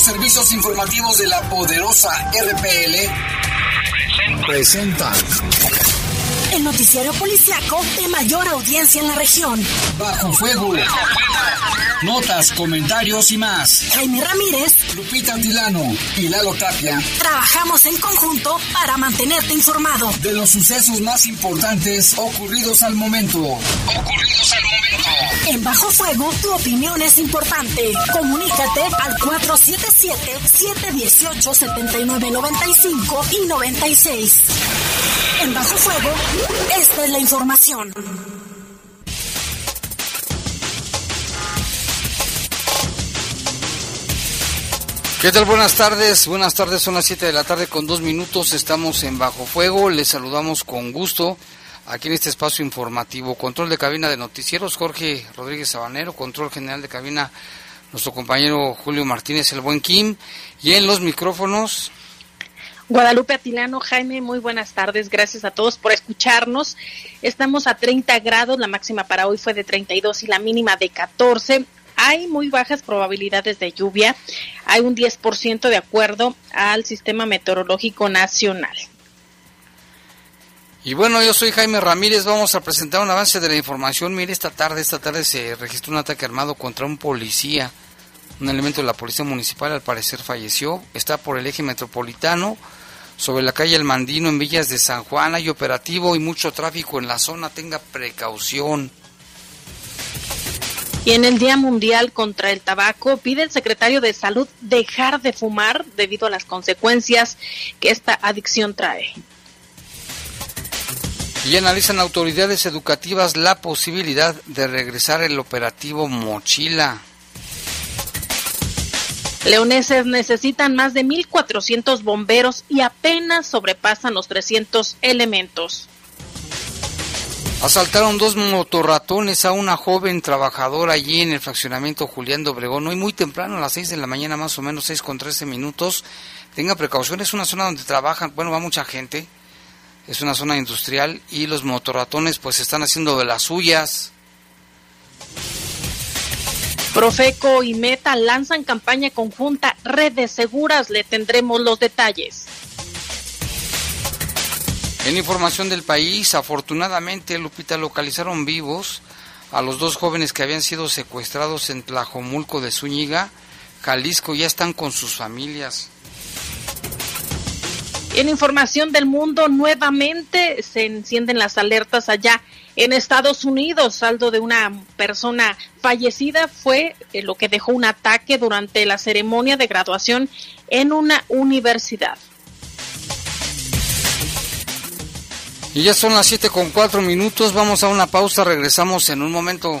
Los servicios informativos de la poderosa RPL presentan el noticiero policiaco de mayor audiencia en la región. Bajo fuego. Notas, comentarios y más. Jaime Ramírez, Lupita Tilano y Lalo Tapia. Trabajamos en conjunto para mantenerte informado de los sucesos más importantes ocurridos al momento. Ocurridos al momento. En Bajo Fuego, tu opinión es importante. Comunícate al 477-718-7995 y 96. En Bajo Fuego, esta es la información. ¿Qué tal? Buenas tardes. Buenas tardes, son las 7 de la tarde con dos minutos. Estamos en Bajo Fuego. Les saludamos con gusto aquí en este espacio informativo. Control de cabina de noticieros, Jorge Rodríguez Sabanero. Control general de cabina, nuestro compañero Julio Martínez, el buen Kim. Y en los micrófonos, Guadalupe Atilano, Jaime, muy buenas tardes. Gracias a todos por escucharnos. Estamos a 30 grados, la máxima para hoy fue de 32 y la mínima de 14. Hay muy bajas probabilidades de lluvia. Hay un 10% de acuerdo al Sistema Meteorológico Nacional. Y bueno, yo soy Jaime Ramírez, vamos a presentar un avance de la información. Mire, esta tarde, esta tarde se registró un ataque armado contra un policía. Un elemento de la policía municipal al parecer falleció. Está por el eje metropolitano sobre la calle El Mandino en Villas de San Juan. Hay operativo y mucho tráfico en la zona. Tenga precaución. Y en el Día Mundial contra el Tabaco pide el secretario de Salud dejar de fumar debido a las consecuencias que esta adicción trae. Y analizan autoridades educativas la posibilidad de regresar el operativo Mochila. Leoneses necesitan más de 1.400 bomberos y apenas sobrepasan los 300 elementos. Asaltaron dos motorratones a una joven trabajadora allí en el fraccionamiento Julián de Obregón, hoy muy temprano, a las 6 de la mañana más o menos, 6 con 13 minutos. Tenga precaución, es una zona donde trabajan, bueno, va mucha gente, es una zona industrial y los motorratones pues están haciendo de las suyas. Profeco y Meta lanzan campaña conjunta Redes Seguras. Le tendremos los detalles. En información del país, afortunadamente, Lupita, localizaron vivos a los dos jóvenes que habían sido secuestrados en Tlajomulco de Zúñiga, Jalisco. Ya están con sus familias. En información del mundo, nuevamente se encienden las alertas allá en Estados Unidos. Saldo de una persona fallecida fue eh, lo que dejó un ataque durante la ceremonia de graduación en una universidad. Y ya son las 7 con 4 minutos. Vamos a una pausa. Regresamos en un momento.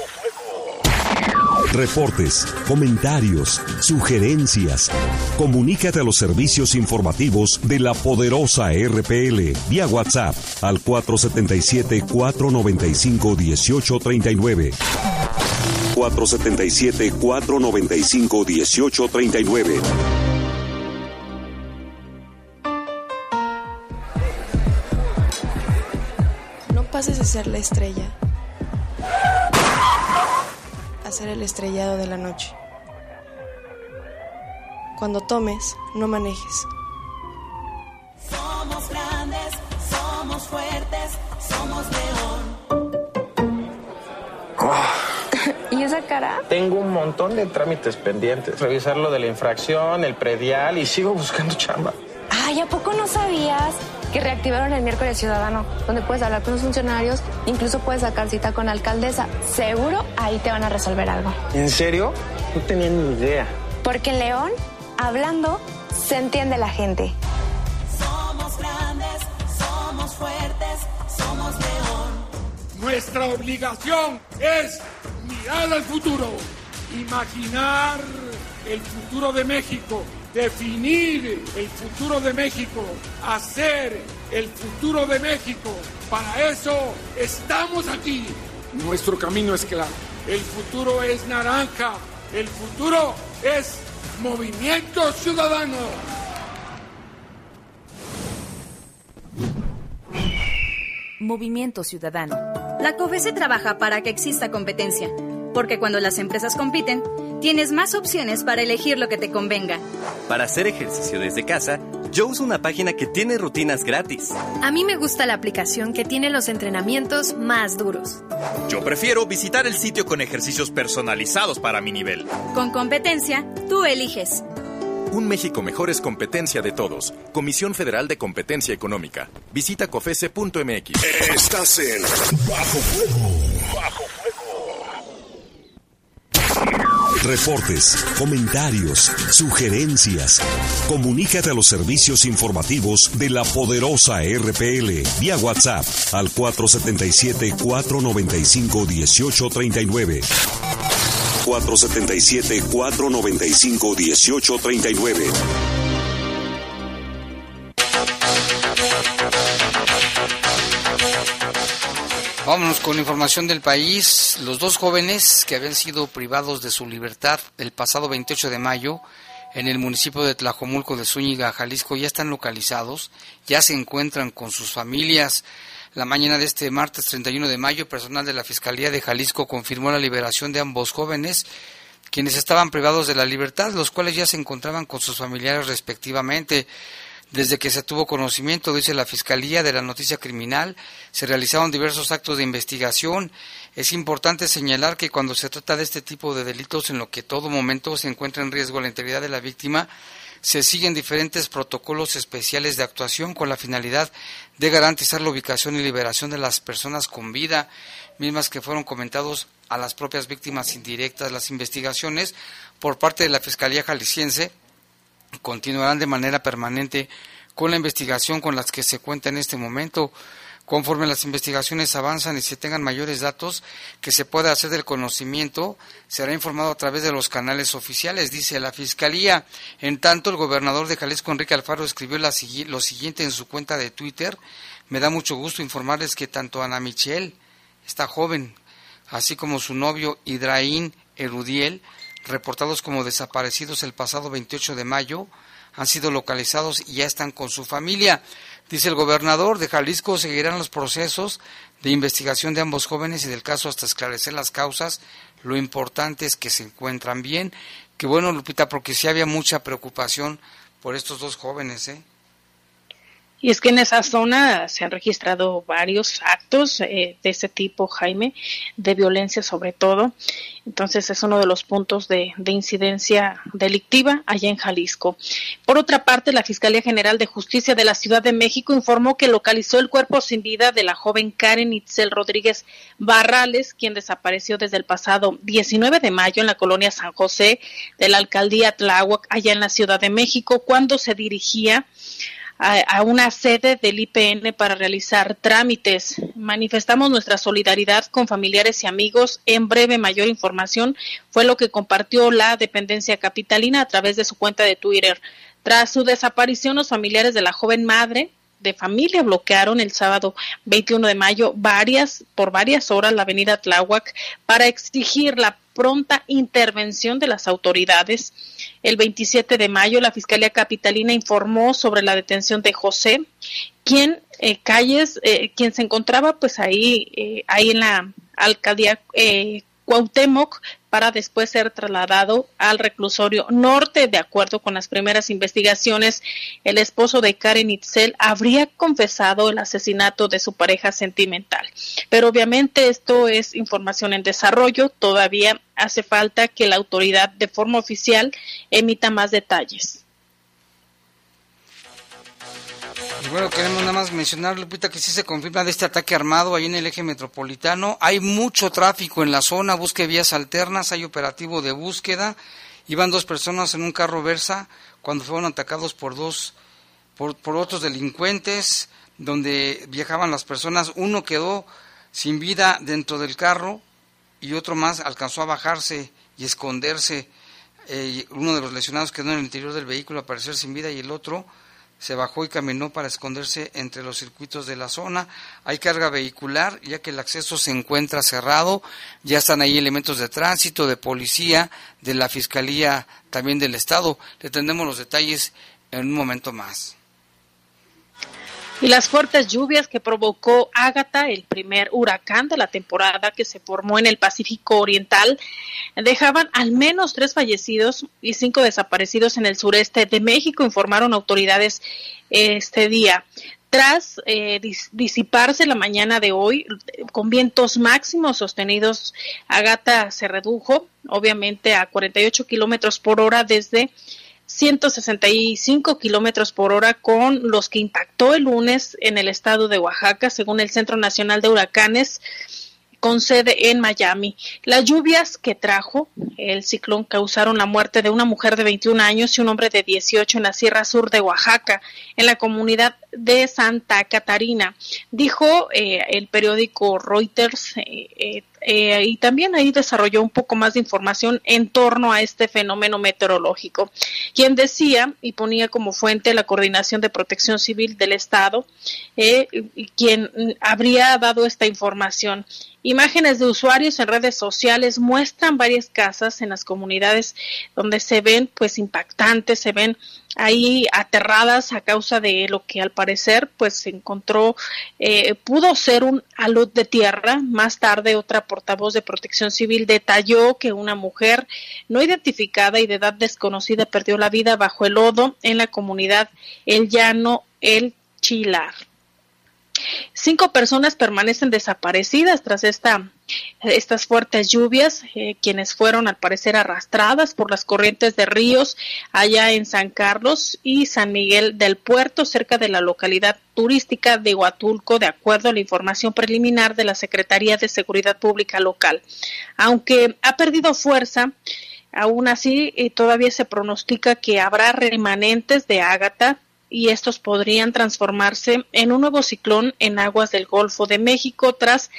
Reportes, comentarios, sugerencias. Comunícate a los servicios informativos de la poderosa RPL vía WhatsApp al 477-495-1839. 477-495-1839. No pases a ser la estrella ser el estrellado de la noche. Cuando tomes, no manejes. Somos grandes, somos fuertes, somos león. ¿Y esa cara? Tengo un montón de trámites pendientes. Revisar lo de la infracción, el predial y sigo buscando chamba. Ay, ¿a poco no sabías? Que reactivaron el miércoles ciudadano, donde puedes hablar con los funcionarios, incluso puedes sacar cita con la alcaldesa. Seguro ahí te van a resolver algo. ¿En serio? No tenía ni idea. Porque en León, hablando, se entiende la gente. Somos grandes, somos fuertes, somos León. Nuestra obligación es mirar al futuro, imaginar el futuro de México definir el futuro de México, hacer el futuro de México. Para eso estamos aquí, Nuestro camino es claro. El futuro es naranja. El futuro es movimiento ciudadano. Movimiento Ciudadano. La COFESE trabaja para que exista competencia, porque cuando las empresas compiten, tienes más opciones para elegir lo que te convenga. Para hacer ejercicio desde casa, yo uso una página que tiene rutinas gratis. A mí me gusta la aplicación que tiene los entrenamientos más duros. Yo prefiero visitar el sitio con ejercicios personalizados para mi nivel. Con competencia, tú eliges. Un México mejor es competencia de todos. Comisión Federal de Competencia Económica. Visita cofese.mx. Estás en Bajo Fuego. Bajo Fuego. Reportes, comentarios, sugerencias. Comunícate a los servicios informativos de la poderosa RPL vía WhatsApp al 477-495-1839. 477-495-1839. Vámonos con información del país. Los dos jóvenes que habían sido privados de su libertad el pasado 28 de mayo en el municipio de Tlajomulco de Zúñiga, Jalisco, ya están localizados, ya se encuentran con sus familias. La mañana de este martes 31 de mayo, personal de la Fiscalía de Jalisco confirmó la liberación de ambos jóvenes, quienes estaban privados de la libertad, los cuales ya se encontraban con sus familiares respectivamente. Desde que se tuvo conocimiento, dice la Fiscalía, de la noticia criminal, se realizaron diversos actos de investigación. Es importante señalar que cuando se trata de este tipo de delitos en lo que todo momento se encuentra en riesgo la integridad de la víctima, se siguen diferentes protocolos especiales de actuación con la finalidad de garantizar la ubicación y liberación de las personas con vida, mismas que fueron comentados a las propias víctimas indirectas. Las investigaciones por parte de la Fiscalía Jalisciense continuarán de manera permanente con la investigación con las que se cuenta en este momento. Conforme las investigaciones avanzan y se tengan mayores datos que se pueda hacer del conocimiento, será informado a través de los canales oficiales, dice la Fiscalía. En tanto, el gobernador de Jalisco, Enrique Alfaro, escribió lo siguiente en su cuenta de Twitter. Me da mucho gusto informarles que tanto Ana Michelle, esta joven, así como su novio Hidraín Erudiel, reportados como desaparecidos el pasado 28 de mayo, han sido localizados y ya están con su familia. Dice el gobernador de Jalisco, seguirán los procesos de investigación de ambos jóvenes y del caso hasta esclarecer las causas. Lo importante es que se encuentran bien. Que bueno, Lupita, porque sí había mucha preocupación por estos dos jóvenes, ¿eh? Y es que en esa zona se han registrado varios actos eh, de ese tipo, Jaime, de violencia sobre todo. Entonces es uno de los puntos de, de, incidencia delictiva allá en Jalisco. Por otra parte, la Fiscalía General de Justicia de la Ciudad de México informó que localizó el cuerpo sin vida de la joven Karen Itzel Rodríguez Barrales, quien desapareció desde el pasado 19 de mayo en la colonia San José de la alcaldía Tláhuac, allá en la Ciudad de México, cuando se dirigía a, una sede del IPN para realizar trámites. Manifestamos nuestra solidaridad con familiares y amigos. En breve, mayor información fue lo que compartió la dependencia capitalina a través de su cuenta de Twitter. Tras su desaparición, los familiares de la joven madre de familia bloquearon el sábado 21 de mayo varias por varias horas la avenida Tláhuac para exigir la pronta intervención de las autoridades. El 27 de mayo la Fiscalía Capitalina informó sobre la detención de José, quien eh, calles, eh, quien se encontraba pues ahí, eh, ahí en la alcaldía eh, Cuauhtémoc para después ser trasladado al reclusorio norte. De acuerdo con las primeras investigaciones, el esposo de Karen Itzel habría confesado el asesinato de su pareja sentimental. Pero obviamente esto es información en desarrollo. Todavía hace falta que la autoridad de forma oficial emita más detalles. Bueno, queremos nada más mencionar, Lupita, que sí se confirma de este ataque armado ahí en el eje metropolitano. Hay mucho tráfico en la zona, busque vías alternas, hay operativo de búsqueda. Iban dos personas en un carro Versa cuando fueron atacados por dos, por, por otros delincuentes, donde viajaban las personas. Uno quedó sin vida dentro del carro y otro más alcanzó a bajarse y esconderse. Eh, uno de los lesionados quedó en el interior del vehículo a aparecer sin vida y el otro se bajó y caminó para esconderse entre los circuitos de la zona. Hay carga vehicular, ya que el acceso se encuentra cerrado. Ya están ahí elementos de tránsito, de policía, de la Fiscalía también del Estado. Le tendremos los detalles en un momento más. Y las fuertes lluvias que provocó Ágata, el primer huracán de la temporada que se formó en el Pacífico Oriental, dejaban al menos tres fallecidos y cinco desaparecidos en el sureste de México, informaron autoridades este día. Tras eh, disiparse la mañana de hoy, con vientos máximos sostenidos, Ágata se redujo, obviamente, a 48 kilómetros por hora desde 165 kilómetros por hora con los que impactó el lunes en el estado de Oaxaca, según el Centro Nacional de Huracanes con sede en Miami. Las lluvias que trajo el ciclón causaron la muerte de una mujer de 21 años y un hombre de 18 en la Sierra Sur de Oaxaca, en la comunidad de Santa Catarina. Dijo eh, el periódico Reuters eh, eh, eh, y también ahí desarrolló un poco más de información en torno a este fenómeno meteorológico, quien decía y ponía como fuente la Coordinación de Protección Civil del Estado, eh, quien habría dado esta información. Imágenes de usuarios en redes sociales muestran varias casas en las comunidades donde se ven pues impactantes, se ven ahí aterradas a causa de lo que al parecer pues se encontró eh, pudo ser un alud de tierra. Más tarde otra portavoz de protección civil detalló que una mujer no identificada y de edad desconocida perdió la vida bajo el lodo en la comunidad El Llano El Chilar Cinco personas permanecen desaparecidas tras esta, estas fuertes lluvias, eh, quienes fueron al parecer arrastradas por las corrientes de ríos allá en San Carlos y San Miguel del Puerto, cerca de la localidad turística de Huatulco, de acuerdo a la información preliminar de la Secretaría de Seguridad Pública local. Aunque ha perdido fuerza, aún así eh, todavía se pronostica que habrá remanentes de Ágata y estos podrían transformarse en un nuevo ciclón en aguas del Golfo de México tras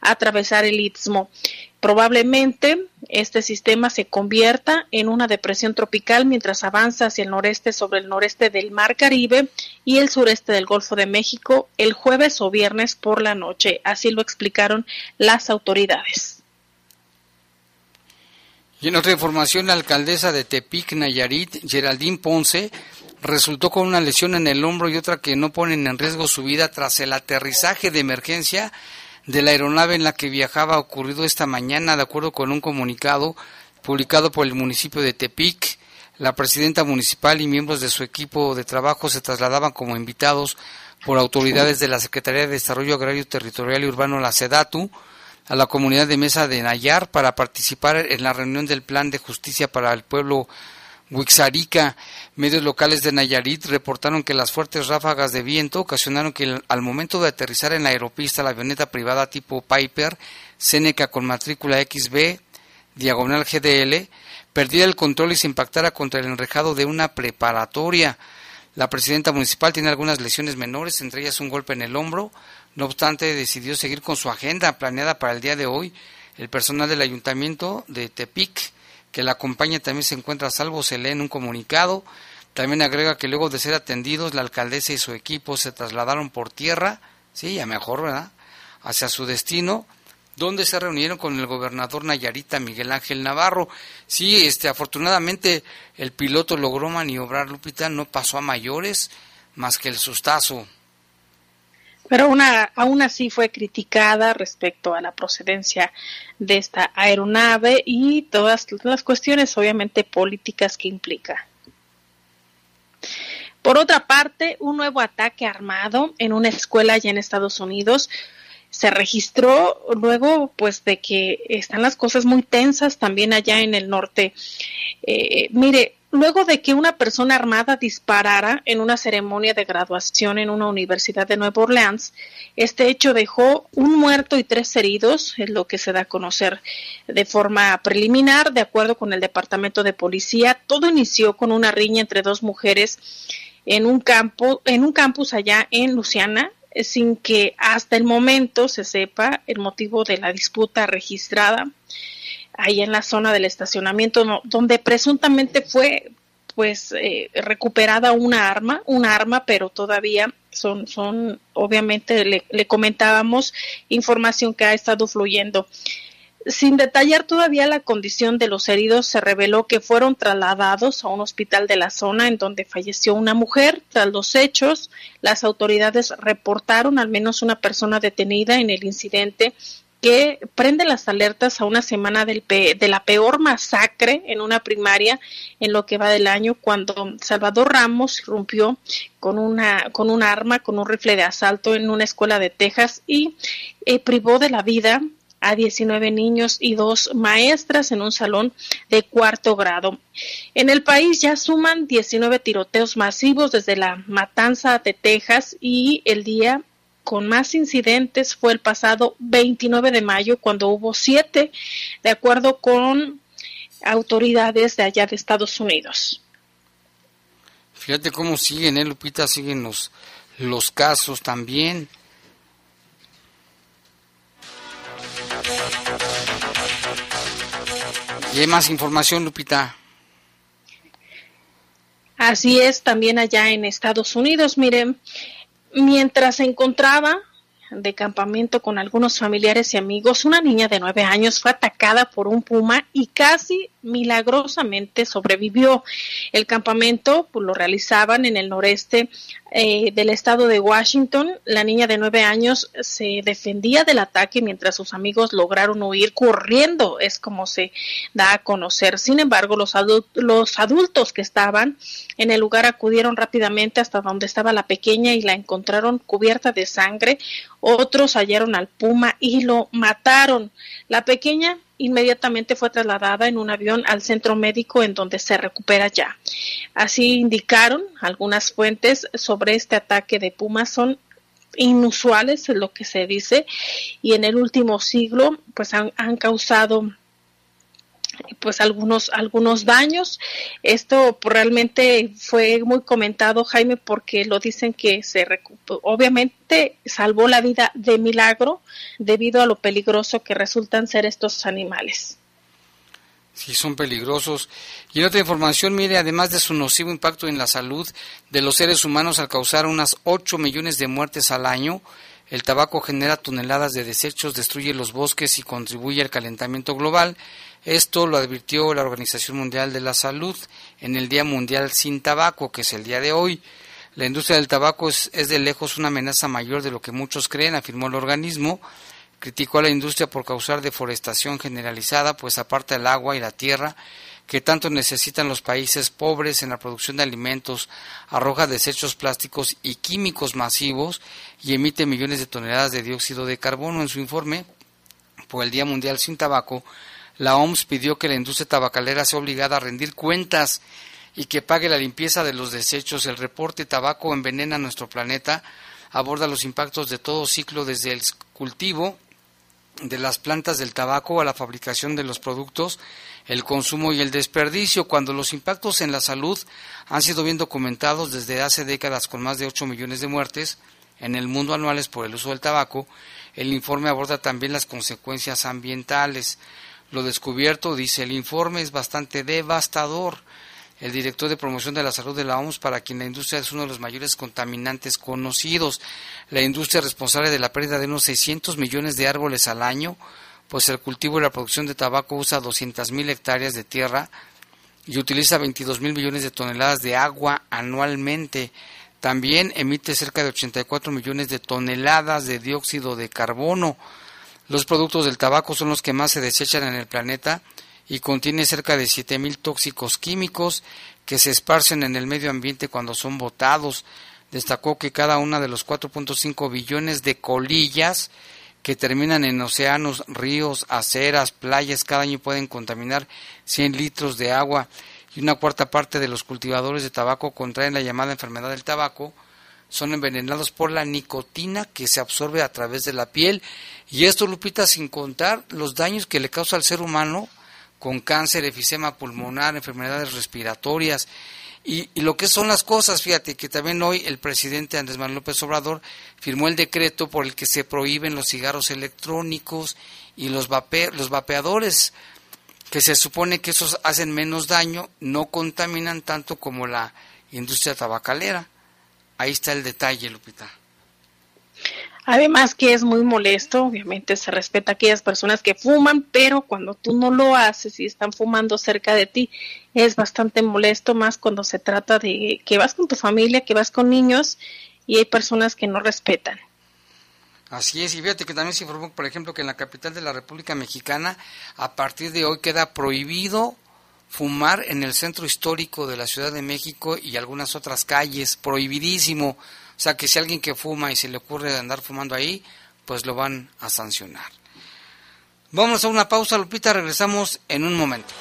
atravesar el Istmo. Probablemente este sistema se convierta en una depresión tropical mientras avanza hacia el noreste sobre el noreste del Mar Caribe y el sureste del Golfo de México el jueves o viernes por la noche. Así lo explicaron las autoridades. Y en otra información, la alcaldesa de Tepic, Nayarit, Geraldine Ponce, resultó con una lesión en el hombro y otra que no ponen en riesgo su vida tras el aterrizaje de emergencia de la aeronave en la que viajaba ocurrido esta mañana, de acuerdo con un comunicado publicado por el municipio de Tepic. La presidenta municipal y miembros de su equipo de trabajo se trasladaban como invitados por autoridades de la Secretaría de Desarrollo Agrario Territorial y Urbano, la SEDATU, a la comunidad de Mesa de Nayar para participar en la reunión del Plan de Justicia para el Pueblo Huixarica, medios locales de Nayarit reportaron que las fuertes ráfagas de viento ocasionaron que al momento de aterrizar en la aeropista la avioneta privada tipo Piper, Seneca con matrícula XB, diagonal GDL, perdiera el control y se impactara contra el enrejado de una preparatoria. La presidenta municipal tiene algunas lesiones menores, entre ellas un golpe en el hombro. No obstante, decidió seguir con su agenda planeada para el día de hoy. El personal del ayuntamiento de Tepic que la acompaña también se encuentra a salvo, se lee en un comunicado. También agrega que luego de ser atendidos, la alcaldesa y su equipo se trasladaron por tierra, sí, ya mejor, ¿verdad?, hacia su destino, donde se reunieron con el gobernador Nayarita Miguel Ángel Navarro. Sí, este, afortunadamente el piloto logró maniobrar, Lupita, no pasó a mayores, más que el sustazo pero una, aún así fue criticada respecto a la procedencia de esta aeronave y todas las cuestiones obviamente políticas que implica. Por otra parte, un nuevo ataque armado en una escuela allá en Estados Unidos se registró luego pues de que están las cosas muy tensas también allá en el norte. Eh, mire, luego de que una persona armada disparara en una ceremonia de graduación en una universidad de Nueva Orleans, este hecho dejó un muerto y tres heridos, es lo que se da a conocer de forma preliminar, de acuerdo con el Departamento de Policía. Todo inició con una riña entre dos mujeres en un campo, en un campus allá en Luciana, sin que hasta el momento se sepa el motivo de la disputa registrada ahí en la zona del estacionamiento, donde presuntamente fue pues eh, recuperada una arma, una arma, pero todavía son, son obviamente le comentábamos información que ha estado fluyendo. Sin detallar todavía la condición de los heridos, se reveló que fueron trasladados a un hospital de la zona en donde falleció una mujer. Tras los hechos, las autoridades reportaron al menos una persona detenida en el incidente que prende las alertas a una semana del pe de la peor masacre en una primaria en lo que va del año cuando Salvador Ramos irrumpió con una con un arma, con un rifle de asalto en una escuela de Texas y eh, privó de la vida a 19 niños y dos maestras en un salón de cuarto grado. En el país ya suman 19 tiroteos masivos desde la matanza de Texas y el día con más incidentes fue el pasado 29 de mayo cuando hubo siete, de acuerdo con autoridades de allá de Estados Unidos. Fíjate cómo siguen, ¿eh, Lupita? Siguen los, los casos también. Y hay más información, Lupita. Así es, también allá en Estados Unidos, miren, mientras se encontraba de campamento con algunos familiares y amigos, una niña de nueve años fue atacada por un puma y casi milagrosamente sobrevivió. El campamento pues, lo realizaban en el noreste eh, del estado de Washington. La niña de nueve años se defendía del ataque mientras sus amigos lograron huir corriendo, es como se da a conocer. Sin embargo, los, adult los adultos que estaban en el lugar acudieron rápidamente hasta donde estaba la pequeña y la encontraron cubierta de sangre. Otros hallaron al puma y lo mataron. La pequeña inmediatamente fue trasladada en un avión al centro médico en donde se recupera ya. Así indicaron algunas fuentes sobre este ataque de pumas son inusuales, es lo que se dice, y en el último siglo pues han, han causado pues algunos algunos daños esto realmente fue muy comentado Jaime porque lo dicen que se obviamente salvó la vida de milagro debido a lo peligroso que resultan ser estos animales Sí, son peligrosos. Y en otra información, mire, además de su nocivo impacto en la salud de los seres humanos al causar unas 8 millones de muertes al año, el tabaco genera toneladas de desechos, destruye los bosques y contribuye al calentamiento global. Esto lo advirtió la Organización Mundial de la Salud en el Día Mundial sin Tabaco, que es el día de hoy. La industria del tabaco es, es, de lejos una amenaza mayor de lo que muchos creen, afirmó el organismo. Criticó a la industria por causar deforestación generalizada, pues aparta el agua y la tierra que tanto necesitan los países pobres en la producción de alimentos, arroja desechos plásticos y químicos masivos y emite millones de toneladas de dióxido de carbono. En su informe por el Día Mundial sin Tabaco, la OMS pidió que la industria tabacalera sea obligada a rendir cuentas y que pague la limpieza de los desechos. El reporte Tabaco envenena nuestro planeta aborda los impactos de todo ciclo desde el cultivo de las plantas del tabaco a la fabricación de los productos, el consumo y el desperdicio, cuando los impactos en la salud han sido bien documentados desde hace décadas con más de 8 millones de muertes en el mundo anuales por el uso del tabaco, el informe aborda también las consecuencias ambientales. Lo descubierto, dice el informe, es bastante devastador. El director de promoción de la salud de la OMS, para quien la industria es uno de los mayores contaminantes conocidos, la industria responsable de la pérdida de unos 600 millones de árboles al año, pues el cultivo y la producción de tabaco usa 200.000 hectáreas de tierra y utiliza 22 mil millones de toneladas de agua anualmente. También emite cerca de 84 millones de toneladas de dióxido de carbono. Los productos del tabaco son los que más se desechan en el planeta y contiene cerca de 7.000 tóxicos químicos que se esparcen en el medio ambiente cuando son botados. Destacó que cada una de los 4.5 billones de colillas que terminan en océanos, ríos, aceras, playas, cada año pueden contaminar 100 litros de agua y una cuarta parte de los cultivadores de tabaco contraen la llamada enfermedad del tabaco, son envenenados por la nicotina que se absorbe a través de la piel. Y esto, Lupita, sin contar los daños que le causa al ser humano con cáncer, efisema pulmonar, enfermedades respiratorias. Y, y, lo que son las cosas, fíjate que también hoy el presidente Andrés Manuel López Obrador firmó el decreto por el que se prohíben los cigarros electrónicos y los, vape, los vapeadores. que se supone que esos hacen menos daño, no contaminan tanto como la industria tabacalera. Ahí está el detalle, Lupita. Además que es muy molesto, obviamente se respeta a aquellas personas que fuman, pero cuando tú no lo haces y están fumando cerca de ti, es bastante molesto más cuando se trata de que vas con tu familia, que vas con niños y hay personas que no respetan. Así es, y fíjate que también se informó, por ejemplo, que en la capital de la República Mexicana, a partir de hoy queda prohibido fumar en el centro histórico de la Ciudad de México y algunas otras calles, prohibidísimo. O sea que si alguien que fuma y se le ocurre andar fumando ahí, pues lo van a sancionar. Vamos a una pausa, Lupita, regresamos en un momento.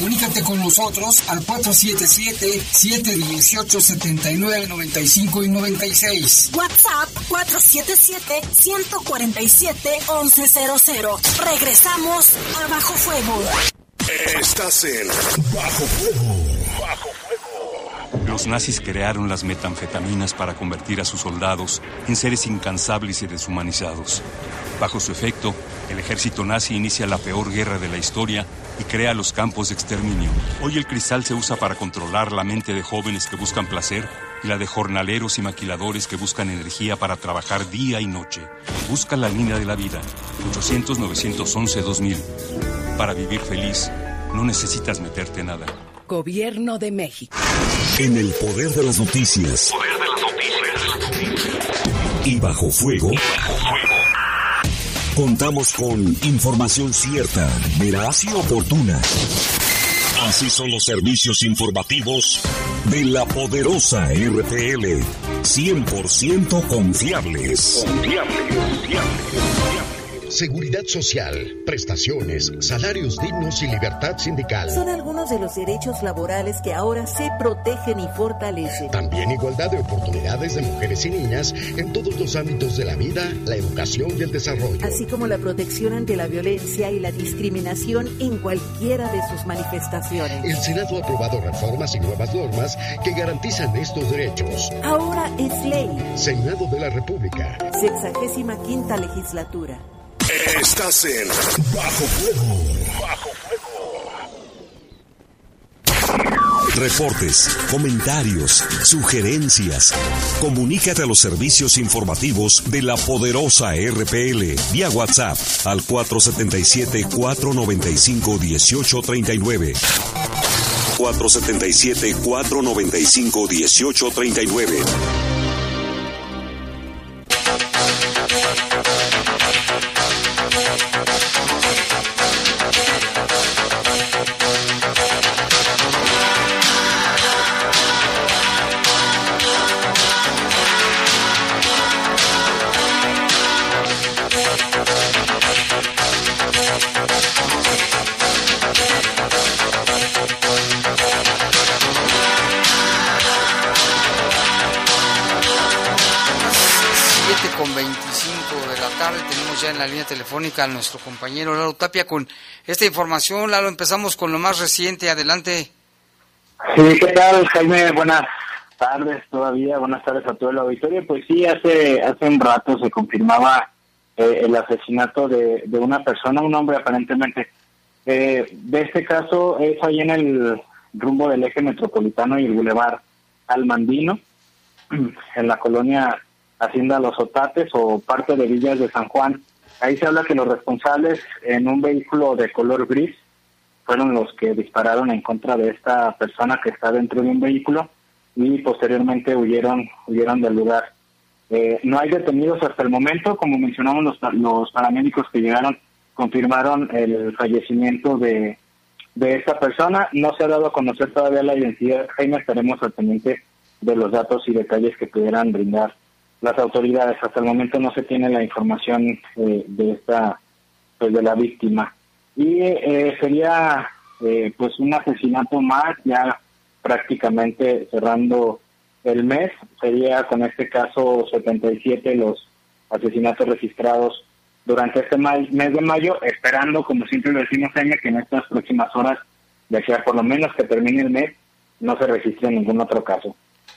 Comunícate con nosotros al 477-718-7995 y 96. WhatsApp 477-147-1100. Regresamos a Bajo Fuego. Estás en Bajo Fuego. Los nazis crearon las metanfetaminas para convertir a sus soldados en seres incansables y deshumanizados. Bajo su efecto, el ejército nazi inicia la peor guerra de la historia y crea los campos de exterminio. Hoy el cristal se usa para controlar la mente de jóvenes que buscan placer y la de jornaleros y maquiladores que buscan energía para trabajar día y noche. Busca la línea de la vida. 800-911-2000. Para vivir feliz, no necesitas meterte nada. Gobierno de México. En el poder de las noticias. Y bajo fuego. Contamos con información cierta, veraz y oportuna. Así son los servicios informativos de la poderosa RTL. 100% confiables. Seguridad social, prestaciones, salarios dignos y libertad sindical. Son algunos de los derechos laborales que ahora se protegen y fortalecen. También igualdad de oportunidades de mujeres y niñas en todos los ámbitos de la vida, la educación y el desarrollo. Así como la protección ante la violencia y la discriminación en cualquiera de sus manifestaciones. El Senado ha aprobado reformas y nuevas normas que garantizan estos derechos. Ahora es ley. Senado de la República. Sexagésima quinta legislatura. Estás en Bajo Fuego. Reportes, comentarios, sugerencias. Comunícate a los servicios informativos de la poderosa RPL vía WhatsApp al 477-495-1839. 477-495-1839. La línea telefónica a nuestro compañero Lalo Tapia con esta información. Lalo, empezamos con lo más reciente. Adelante. Sí, ¿qué tal, Jaime? Buenas tardes todavía, buenas tardes a todo el auditorio. Pues sí, hace, hace un rato se confirmaba eh, el asesinato de, de una persona, un hombre aparentemente. Eh, de este caso es ahí en el rumbo del eje metropolitano y el bulevar Almandino, en la colonia Hacienda Los Otates o parte de Villas de San Juan. Ahí se habla que los responsables en un vehículo de color gris fueron los que dispararon en contra de esta persona que está dentro de un vehículo y posteriormente huyeron huyeron del lugar. Eh, no hay detenidos hasta el momento, como mencionamos los, los paramédicos que llegaron confirmaron el fallecimiento de, de esta persona. No se ha dado a conocer todavía la identidad. Jaime, estaremos al pendiente de los datos y detalles que pudieran brindar las autoridades. Hasta el momento no se tiene la información eh, de esta, pues de la víctima. Y eh, sería eh, pues un asesinato más, ya prácticamente cerrando el mes. Sería con este caso 77 los asesinatos registrados durante este mes de mayo, esperando, como siempre lo decimos, Jaime, que en estas próximas horas, de a por lo menos que termine el mes, no se registre ningún otro caso.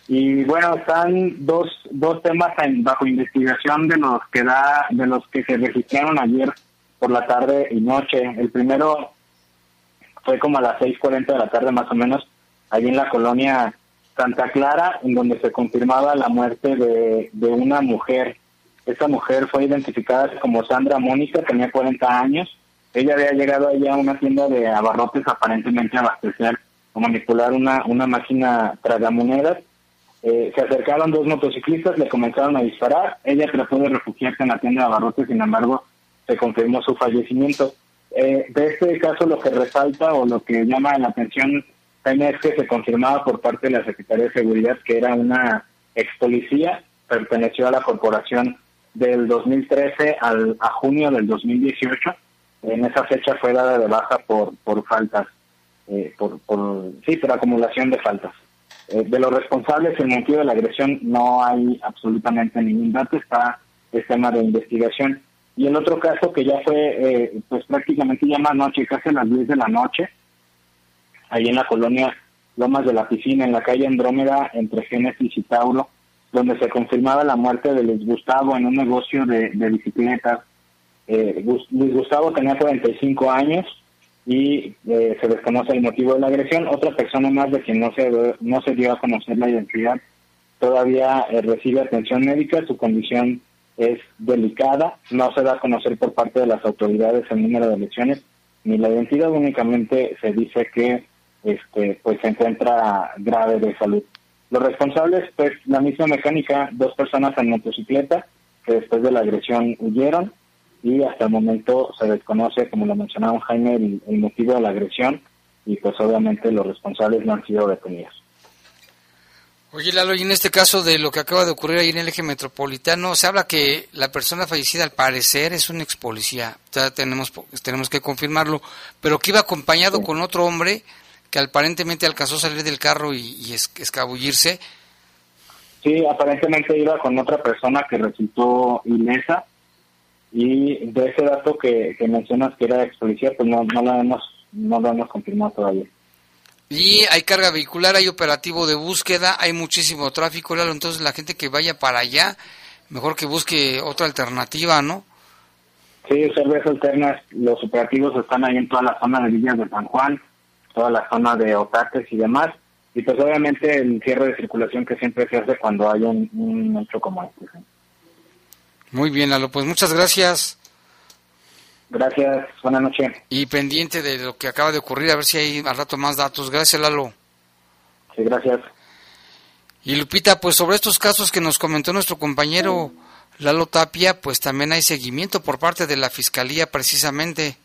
Y bueno, están dos, dos temas en, bajo investigación de los que da, de los que se registraron ayer por la tarde y noche. El primero fue como a las 6.40 de la tarde más o menos, ahí en la colonia Santa Clara, en donde se confirmaba la muerte de, de una mujer. Esta mujer fue identificada como Sandra Mónica, tenía 40 años. Ella había llegado allá a una tienda de abarrotes aparentemente a abastecer o manipular una, una máquina tragamonedas. Eh, se acercaron dos motociclistas, le comenzaron a disparar. Ella trató de refugiarse en la tienda de abarrotes, sin embargo, se confirmó su fallecimiento. Eh, de este caso, lo que resalta o lo que llama la atención es que se confirmaba por parte de la Secretaría de Seguridad que era una ex policía, perteneció a la corporación del 2013 al, a junio del 2018. En esa fecha fue dada de baja por, por faltas, eh, por, sí, por acumulación de faltas. Eh, de los responsables, el motivo de la agresión no hay absolutamente ningún dato, está el tema de investigación. Y el otro caso que ya fue, eh, pues prácticamente ya más noche, casi a las 10 de la noche, ahí en la colonia Lomas de la Piscina, en la calle Andrómeda, entre Génesis y Tauro, donde se confirmaba la muerte de Luis Gustavo en un negocio de, de bicicletas. Eh, Luis Gustavo tenía 45 años y eh, se desconoce el motivo de la agresión. Otra persona más de quien no se, no se dio a conocer la identidad todavía eh, recibe atención médica, su condición es delicada, no se da a conocer por parte de las autoridades el número de lesiones ni la identidad, únicamente se dice que este pues se encuentra grave de salud. Los responsables, pues la misma mecánica, dos personas en motocicleta que después de la agresión huyeron y hasta el momento se desconoce, como lo mencionaba Jaime, el, el motivo de la agresión y pues obviamente los responsables no han sido detenidos. Oye, Lalo, y en este caso de lo que acaba de ocurrir ahí en el eje metropolitano, se habla que la persona fallecida al parecer es un ex policía, ya tenemos, tenemos que confirmarlo, pero que iba acompañado con otro hombre que aparentemente alcanzó a salir del carro y, y es- escabullirse. Sí, aparentemente iba con otra persona que resultó ilesa y de ese dato que, que mencionas que era ex policía, pues no, no lo hemos no lo hemos confirmado todavía. Y hay carga vehicular, hay operativo de búsqueda, hay muchísimo tráfico, Lalo, entonces la gente que vaya para allá, mejor que busque otra alternativa, ¿no? Sí, cerveza alternas, los operativos están ahí en toda la zona de Villas de San Juan, toda la zona de Otates y demás, y pues obviamente el cierre de circulación que siempre se hace cuando hay un, un hecho como este. ¿sí? Muy bien, Lalo, pues muchas gracias. Gracias, buenas noches. Y pendiente de lo que acaba de ocurrir, a ver si hay al rato más datos. Gracias, Lalo. Sí, gracias. Y Lupita, pues sobre estos casos que nos comentó nuestro compañero Lalo Tapia, pues también hay seguimiento por parte de la Fiscalía precisamente.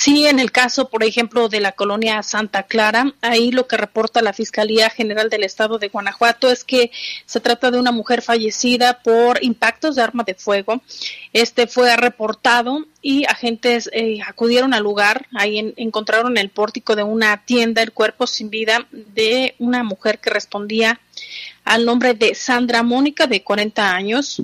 Sí, en el caso, por ejemplo, de la colonia Santa Clara, ahí lo que reporta la Fiscalía General del Estado de Guanajuato es que se trata de una mujer fallecida por impactos de arma de fuego. Este fue reportado y agentes eh, acudieron al lugar. Ahí en- encontraron en el pórtico de una tienda el cuerpo sin vida de una mujer que respondía al nombre de Sandra Mónica, de 40 años.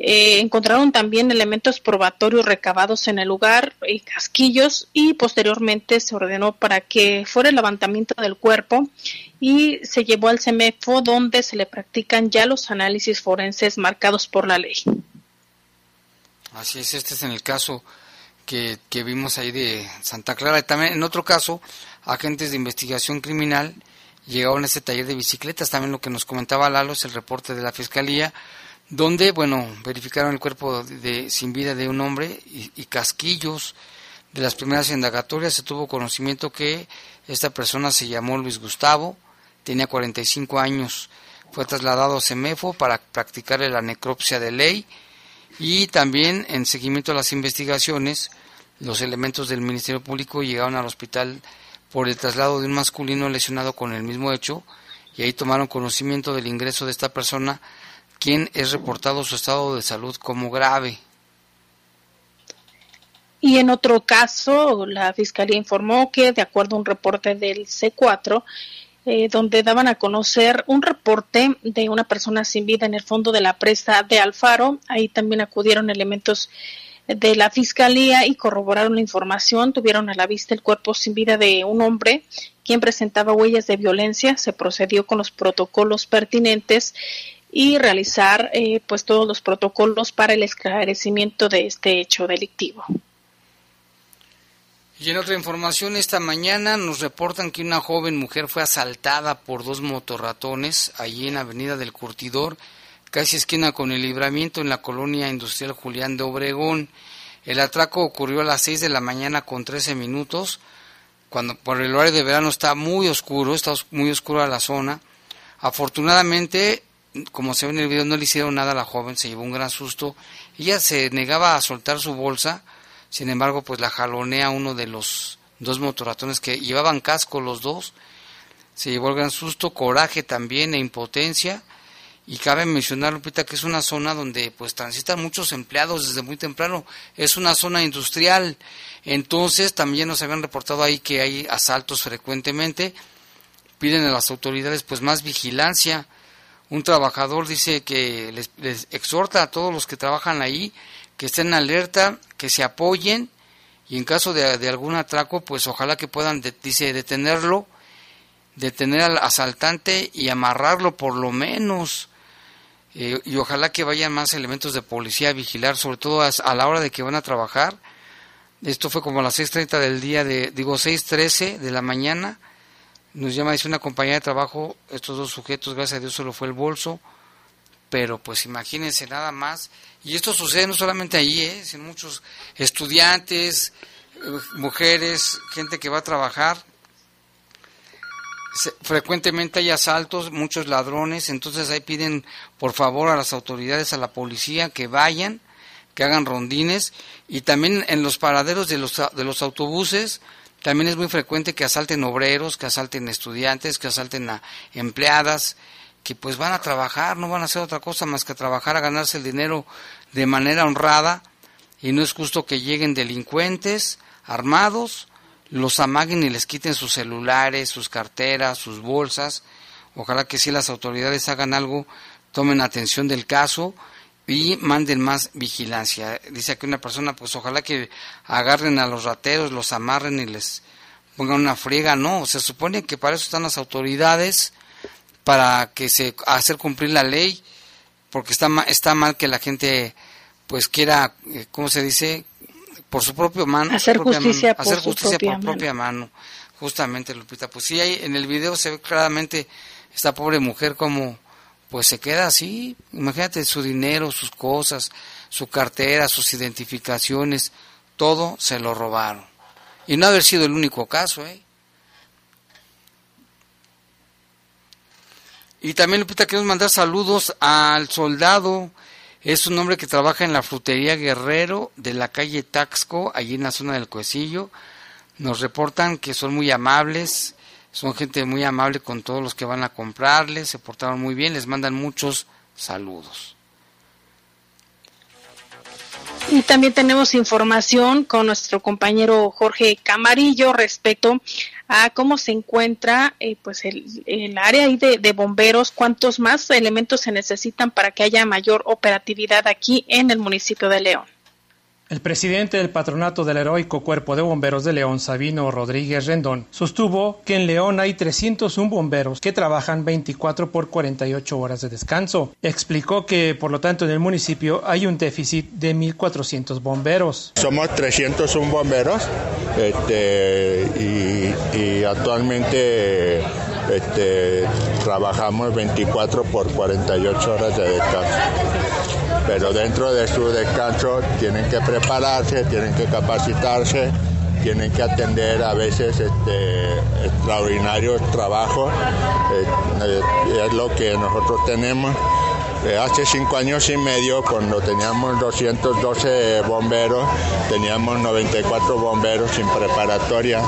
Eh, encontraron también elementos probatorios recabados en el lugar, eh, casquillos, y posteriormente se ordenó para que fuera el levantamiento del cuerpo y se llevó al CEMEFO donde se le practican ya los análisis forenses marcados por la ley. Así es, este es en el caso que, que vimos ahí de Santa Clara. Y también en otro caso, agentes de investigación criminal llegaron a este taller de bicicletas. También lo que nos comentaba Lalo es el reporte de la Fiscalía, donde, bueno, verificaron el cuerpo de, sin vida de un hombre y, y casquillos. De las primeras indagatorias se tuvo conocimiento que esta persona se llamó Luis Gustavo, tenía 45 años, fue trasladado a Semefo para practicarle la necropsia de ley y también en seguimiento a las investigaciones, los elementos del Ministerio Público llegaron al hospital por el traslado de un masculino lesionado con el mismo hecho y ahí tomaron conocimiento del ingreso de esta persona, quien es reportado su estado de salud como grave. Y en otro caso, la Fiscalía informó que, de acuerdo a un reporte del C4, eh, donde daban a conocer un reporte de una persona sin vida en el fondo de la presa de Alfaro, ahí también acudieron elementos de la fiscalía y corroboraron la información. Tuvieron a la vista el cuerpo sin vida de un hombre quien presentaba huellas de violencia. Se procedió con los protocolos pertinentes y realizar eh, pues todos los protocolos para el esclarecimiento de este hecho delictivo. Y en otra información, esta mañana nos reportan que una joven mujer fue asaltada por dos motorratones allí en Avenida del Curtidor, casi esquina con el libramiento en la colonia industrial Julián de Obregón. El atraco ocurrió a las 6 de la mañana con 13 minutos, cuando por el horario de verano está muy oscuro, está muy oscura la zona. Afortunadamente, como se ve en el video, no le hicieron nada a la joven, se llevó un gran susto. Ella se negaba a soltar su bolsa, sin embargo, pues la jalonea uno de los dos motorratones que llevaban casco los dos. Se llevó el gran susto, coraje también e impotencia. Y cabe mencionar, Lupita, que es una zona donde pues transitan muchos empleados desde muy temprano. Es una zona industrial. Entonces también nos habían reportado ahí que hay asaltos frecuentemente. Piden a las autoridades pues más vigilancia. Un trabajador dice que les, les exhorta a todos los que trabajan ahí que estén alerta, que se apoyen y en caso de, de algún atraco, pues ojalá que puedan, de- dice, detenerlo, detener al asaltante y amarrarlo por lo menos. Eh, y ojalá que vayan más elementos de policía a vigilar, sobre todo a, a la hora de que van a trabajar. Esto fue como a las 6.30 del día, de, digo 6.13 de la mañana. Nos llama, dice una compañía de trabajo, estos dos sujetos, gracias a Dios solo fue el bolso, pero pues imagínense nada más. Y esto sucede no solamente allí, ¿eh? sino muchos estudiantes, eh, mujeres, gente que va a trabajar. Frecuentemente hay asaltos, muchos ladrones, entonces ahí piden por favor a las autoridades, a la policía que vayan, que hagan rondines y también en los paraderos de los, de los autobuses también es muy frecuente que asalten obreros, que asalten estudiantes, que asalten a empleadas, que pues van a trabajar, no van a hacer otra cosa más que trabajar a ganarse el dinero de manera honrada y no es justo que lleguen delincuentes armados, los amaguen y les quiten sus celulares, sus carteras, sus bolsas. Ojalá que si las autoridades hagan algo, tomen atención del caso y manden más vigilancia. Dice aquí una persona, pues ojalá que agarren a los rateros, los amarren y les pongan una friega. No, se supone que para eso están las autoridades, para que se hacer cumplir la ley, porque está está mal que la gente pues quiera, eh, ¿cómo se dice? Por su propio mano, Hacer justicia mano, por hacer su justicia propia por mano. propia mano, justamente Lupita. Pues sí, ahí en el video se ve claramente esta pobre mujer como pues se queda así, imagínate su dinero, sus cosas, su cartera, sus identificaciones, todo se lo robaron. Y no haber sido el único caso, ¿eh? Y también, Lupita, queremos mandar saludos al soldado. Es un hombre que trabaja en la frutería Guerrero de la calle Taxco, allí en la zona del Cuecillo. Nos reportan que son muy amables, son gente muy amable con todos los que van a comprarles, se portaron muy bien, les mandan muchos saludos. Y también tenemos información con nuestro compañero Jorge Camarillo respecto a cómo se encuentra eh, pues el, área ahí de bomberos, cuántos más elementos se necesitan para que haya mayor operatividad aquí en el municipio de León. El presidente del patronato del heroico Cuerpo de Bomberos de León, Sabino Rodríguez Rendón, sostuvo que en León hay 301 bomberos que trabajan 24 por 48 horas de descanso. Explicó que, por lo tanto, en el municipio hay un déficit de 1.400 bomberos. Somos 301 bomberos este, y, actualmente este, trabajamos 24 por 48 horas de descanso. Pero dentro de su descanso tienen que prepararse, tienen que capacitarse, tienen que atender a veces este, extraordinarios trabajos. Eh, eh, es lo que nosotros tenemos. Eh, hace cinco años y medio, cuando teníamos 212 bomberos, teníamos 94 bomberos sin preparatoria.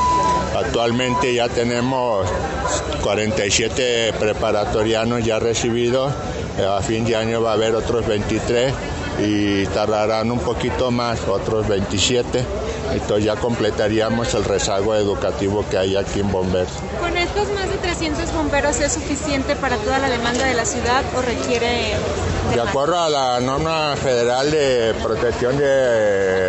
Actualmente ya tenemos 47 preparatorianos ya recibidos. A fin de año va a haber otros 23 y tardarán un poquito más, otros 27. Entonces ya completaríamos el rezago educativo que hay aquí en Bomberos. ¿Con estos más de 300 bomberos es suficiente para toda la demanda de la ciudad o requiere... De acuerdo a la norma federal de protección de,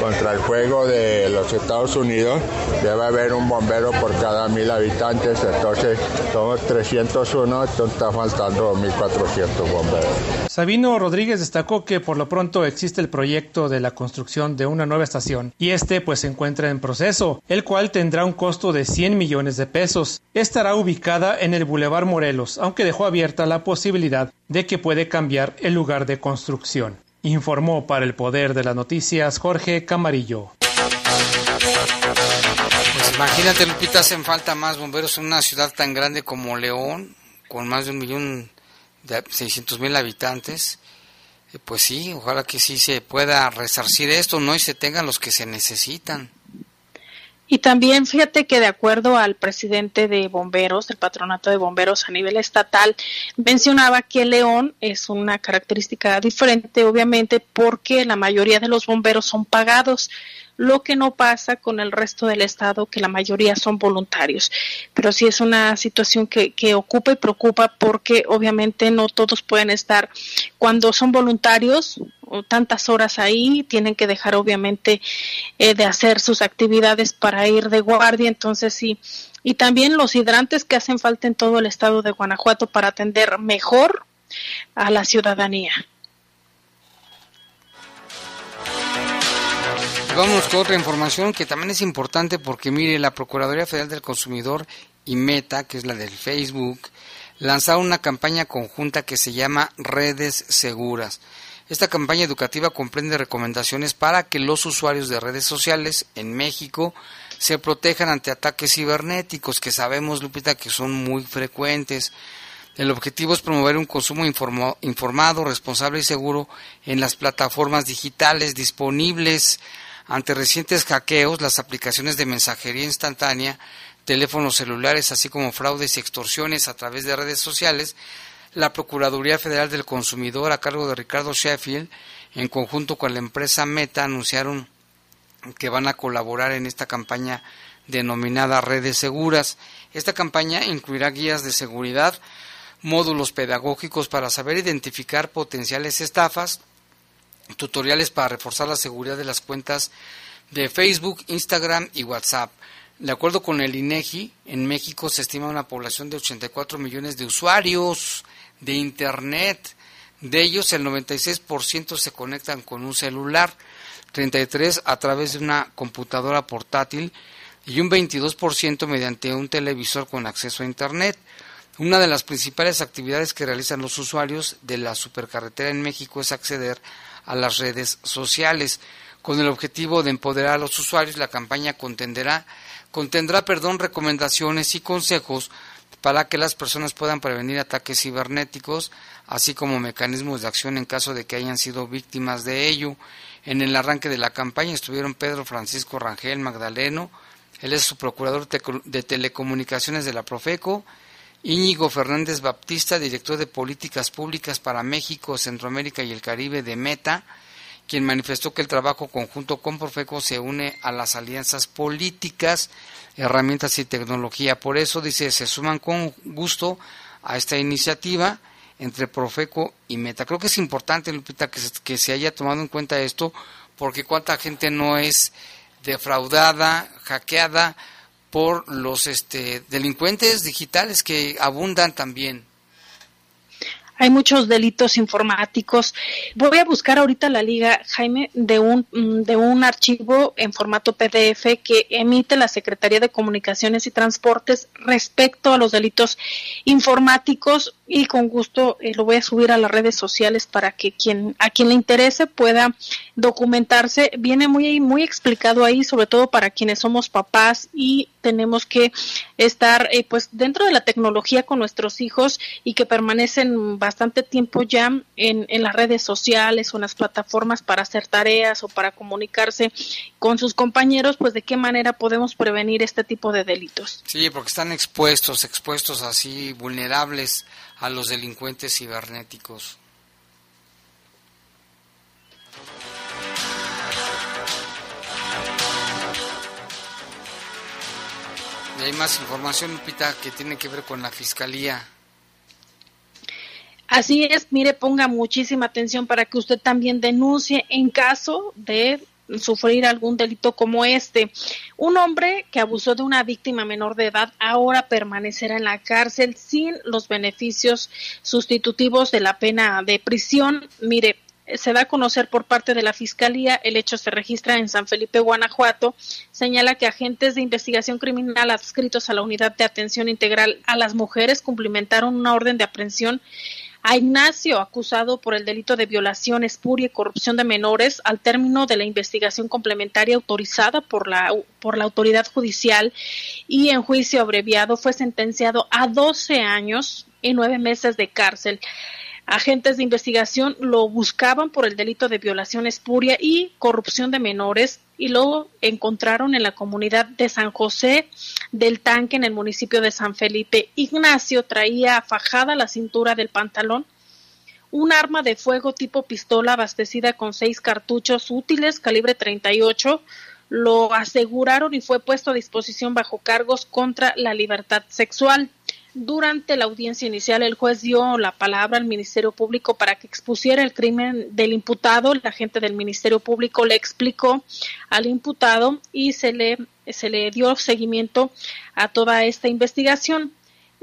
contra el fuego de los Estados Unidos, debe haber un bombero por cada mil habitantes, entonces somos 301, entonces está faltando 1.400 bomberos. Sabino Rodríguez destacó que por lo pronto existe el proyecto de la construcción de una nueva estación y este pues se encuentra en proceso, el cual tendrá un costo de 100 millones de pesos. Estará ubicada en el Boulevard Morelos, aunque dejó abierta la posibilidad de que puede cambiar el lugar de construcción. Informó para el Poder de las Noticias Jorge Camarillo. Pues imagínate, Lupita, hacen falta más bomberos en una ciudad tan grande como León, con más de un millón de 600 mil habitantes. Eh, Pues sí, ojalá que sí se pueda resarcir esto, ¿no? Y se tengan los que se necesitan. Y también fíjate que de acuerdo al presidente de bomberos, del patronato de bomberos a nivel estatal, mencionaba que León es una característica diferente, obviamente, porque la mayoría de los bomberos son pagados, lo que no pasa con el resto del estado, que la mayoría son voluntarios. Pero sí es una situación que, que ocupa y preocupa porque obviamente no todos pueden estar cuando son voluntarios tantas horas ahí, tienen que dejar obviamente eh, de hacer sus actividades para ir de guardia, entonces sí. Y también los hidrantes que hacen falta en todo el estado de Guanajuato para atender mejor a la ciudadanía. Vamos con otra información que también es importante porque mire, la Procuraduría Federal del Consumidor y Meta, que es la del Facebook, lanzaron una campaña conjunta que se llama Redes Seguras. Esta campaña educativa comprende recomendaciones para que los usuarios de redes sociales en México se protejan ante ataques cibernéticos que sabemos, Lupita, que son muy frecuentes. El objetivo es promover un consumo informado, responsable y seguro en las plataformas digitales disponibles ante recientes hackeos, las aplicaciones de mensajería instantánea, teléfonos celulares, así como fraudes y extorsiones a través de redes sociales, la Procuraduría Federal del Consumidor, a cargo de Ricardo Sheffield, en conjunto con la empresa Meta, anunciaron que van a colaborar en esta campaña denominada Redes Seguras. Esta campaña incluirá guías de seguridad, módulos pedagógicos para saber identificar potenciales estafas, tutoriales para reforzar la seguridad de las cuentas de Facebook, Instagram y WhatsApp. De acuerdo con el INEGI, en México se estima una población de 84 millones de usuarios de Internet. De ellos, el 96% se conectan con un celular, 33 a través de una computadora portátil y un 22% mediante un televisor con acceso a Internet. Una de las principales actividades que realizan los usuarios de la supercarretera en México es acceder a las redes sociales. Con el objetivo de empoderar a los usuarios, la campaña contendrá perdón, recomendaciones y consejos para que las personas puedan prevenir ataques cibernéticos, así como mecanismos de acción en caso de que hayan sido víctimas de ello. En el arranque de la campaña estuvieron Pedro Francisco Rangel Magdaleno, él es su procurador de telecomunicaciones de la Profeco, Íñigo Fernández Baptista, director de Políticas Públicas para México, Centroamérica y el Caribe de Meta, quien manifestó que el trabajo conjunto con Profeco se une a las alianzas políticas, herramientas y tecnología. Por eso, dice, se suman con gusto a esta iniciativa entre Profeco y Meta. Creo que es importante, Lupita, que se, que se haya tomado en cuenta esto, porque cuánta gente no es defraudada, hackeada por los este, delincuentes digitales que abundan también. hay muchos delitos informáticos. Voy a buscar ahorita la liga, Jaime, de un, mm, de un archivo en formato PDF que emite la Secretaría de Comunicaciones y Transportes respecto a los delitos informáticos y con gusto eh, lo voy a subir a las redes sociales para que quien a quien le interese pueda documentarse. Viene muy muy explicado ahí, sobre todo para quienes somos papás y tenemos que estar eh, pues dentro de la tecnología con nuestros hijos y que permanecen bastante tiempo ya en, en las redes sociales o en las plataformas para hacer tareas o para comunicarse con sus compañeros, pues de qué manera podemos prevenir este tipo de delitos. Sí, porque están expuestos, expuestos así, vulnerables a los delincuentes cibernéticos. Y hay más información, Lupita, que tiene que ver con la fiscalía. Así es, mire, ponga muchísima atención para que usted también denuncie en caso de sufrir algún delito como este. Un hombre que abusó de una víctima menor de edad ahora permanecerá en la cárcel sin los beneficios sustitutivos de la pena de prisión. Mire, se da a conocer por parte de la Fiscalía, el hecho se registra en San Felipe, Guanajuato, señala que agentes de investigación criminal adscritos a la Unidad de Atención Integral a las Mujeres cumplimentaron una orden de aprehensión a Ignacio, acusado por el delito de violación, espuria y corrupción de menores, al término de la investigación complementaria autorizada por la, por la autoridad judicial y en juicio abreviado fue sentenciado a 12 años y nueve meses de cárcel. Agentes de investigación lo buscaban por el delito de violación espuria y corrupción de menores y lo encontraron en la comunidad de San José del Tanque en el municipio de San Felipe. Ignacio traía fajada la cintura del pantalón un arma de fuego tipo pistola abastecida con seis cartuchos útiles calibre 38 lo aseguraron y fue puesto a disposición bajo cargos contra la libertad sexual. Durante la audiencia inicial, el juez dio la palabra al Ministerio Público para que expusiera el crimen del imputado. La agente del Ministerio Público le explicó al imputado y se le, se le dio seguimiento a toda esta investigación.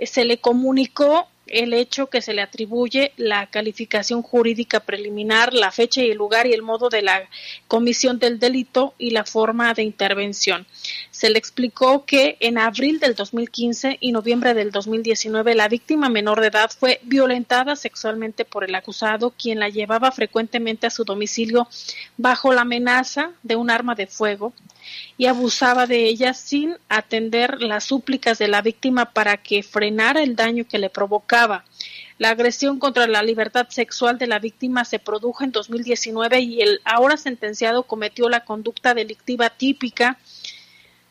Se le comunicó el hecho que se le atribuye la calificación jurídica preliminar, la fecha y el lugar y el modo de la comisión del delito y la forma de intervención. Se le explicó que en abril del 2015 y noviembre del 2019 la víctima menor de edad fue violentada sexualmente por el acusado, quien la llevaba frecuentemente a su domicilio bajo la amenaza de un arma de fuego y abusaba de ella sin atender las súplicas de la víctima para que frenara el daño que le provocaba. La agresión contra la libertad sexual de la víctima se produjo en 2019 y el ahora sentenciado cometió la conducta delictiva típica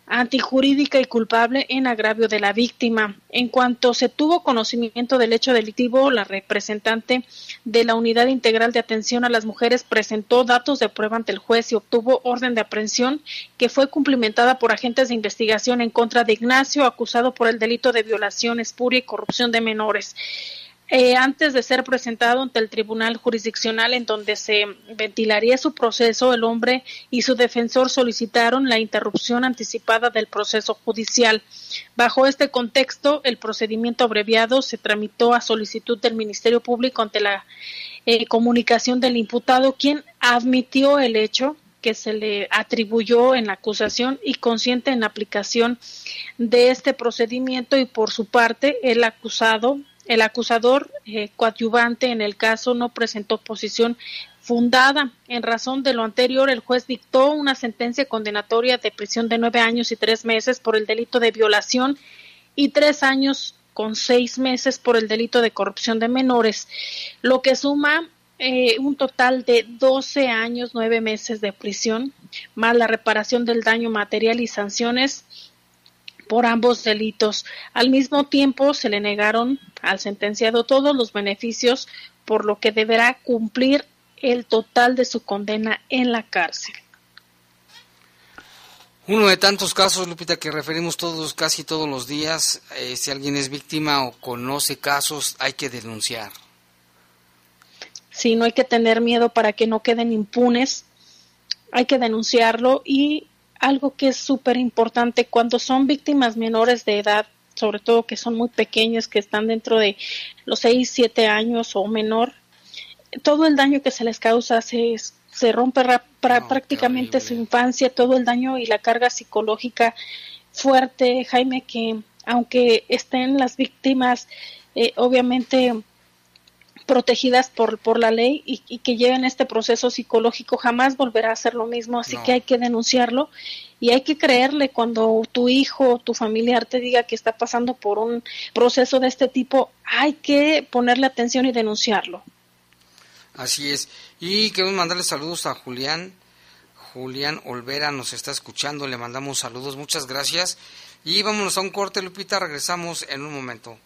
antijurídica y culpable en agravio de la víctima. En cuanto se tuvo conocimiento del hecho delictivo, la representante de la Unidad Integral de Atención a las Mujeres presentó datos de prueba ante el juez y obtuvo orden de aprehensión que fue cumplimentada por agentes de investigación en contra de Ignacio, acusado por el delito de violación, espuria y corrupción de menores. Eh, antes de ser presentado ante el tribunal jurisdiccional en donde se ventilaría su proceso, el hombre y su defensor solicitaron la interrupción anticipada del proceso judicial. Bajo este contexto, el procedimiento abreviado se tramitó a solicitud del Ministerio Público ante la eh, comunicación del imputado, quien admitió el hecho que se le atribuyó en la acusación y consciente en la aplicación de este procedimiento y por su parte el acusado el acusador eh, coadyuvante en el caso no presentó posición fundada. En razón de lo anterior, el juez dictó una sentencia condenatoria de prisión de nueve años y tres meses por el delito de violación y tres años con seis meses por el delito de corrupción de menores, lo que suma eh, un total de doce años, nueve meses de prisión, más la reparación del daño material y sanciones por ambos delitos. Al mismo tiempo, se le negaron al sentenciado todos los beneficios, por lo que deberá cumplir el total de su condena en la cárcel. Uno de tantos casos, Lupita, que referimos todos, casi todos los días, eh, si alguien es víctima o conoce casos, hay que denunciar. Sí, no hay que tener miedo para que no queden impunes, hay que denunciarlo y algo que es súper importante cuando son víctimas menores de edad, sobre todo que son muy pequeños, que están dentro de los 6, 7 años o menor, todo el daño que se les causa se, se rompe prácticamente su infancia, todo el daño y la carga psicológica fuerte, Jaime, que aunque estén las víctimas, eh, obviamente protegidas por, por la ley y, que lleven este proceso psicológico jamás volverá a ser lo mismo, así que hay que denunciarlo y hay que creerle cuando tu hijo o tu familiar te diga que está pasando por un proceso de este tipo, hay que ponerle atención y denunciarlo. Así es. Y queremos mandarle saludos a Julián. Julián Olvera nos está escuchando, le mandamos saludos, muchas gracias. Y vámonos a un corte, Lupita, regresamos en un momento.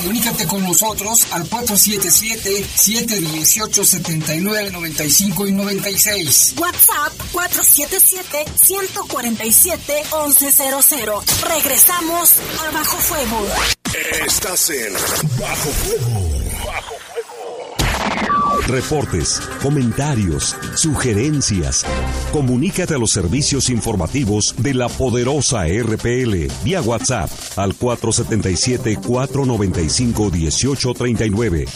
Comunícate con nosotros al 477-718-7995 y 96. WhatsApp 477-147-1100. Regresamos a Bajo Fuego. Estás en Bajo Fuego. Reportes, comentarios, sugerencias. Comunícate a los servicios informativos de la poderosa RPL vía WhatsApp al 477-495-1839.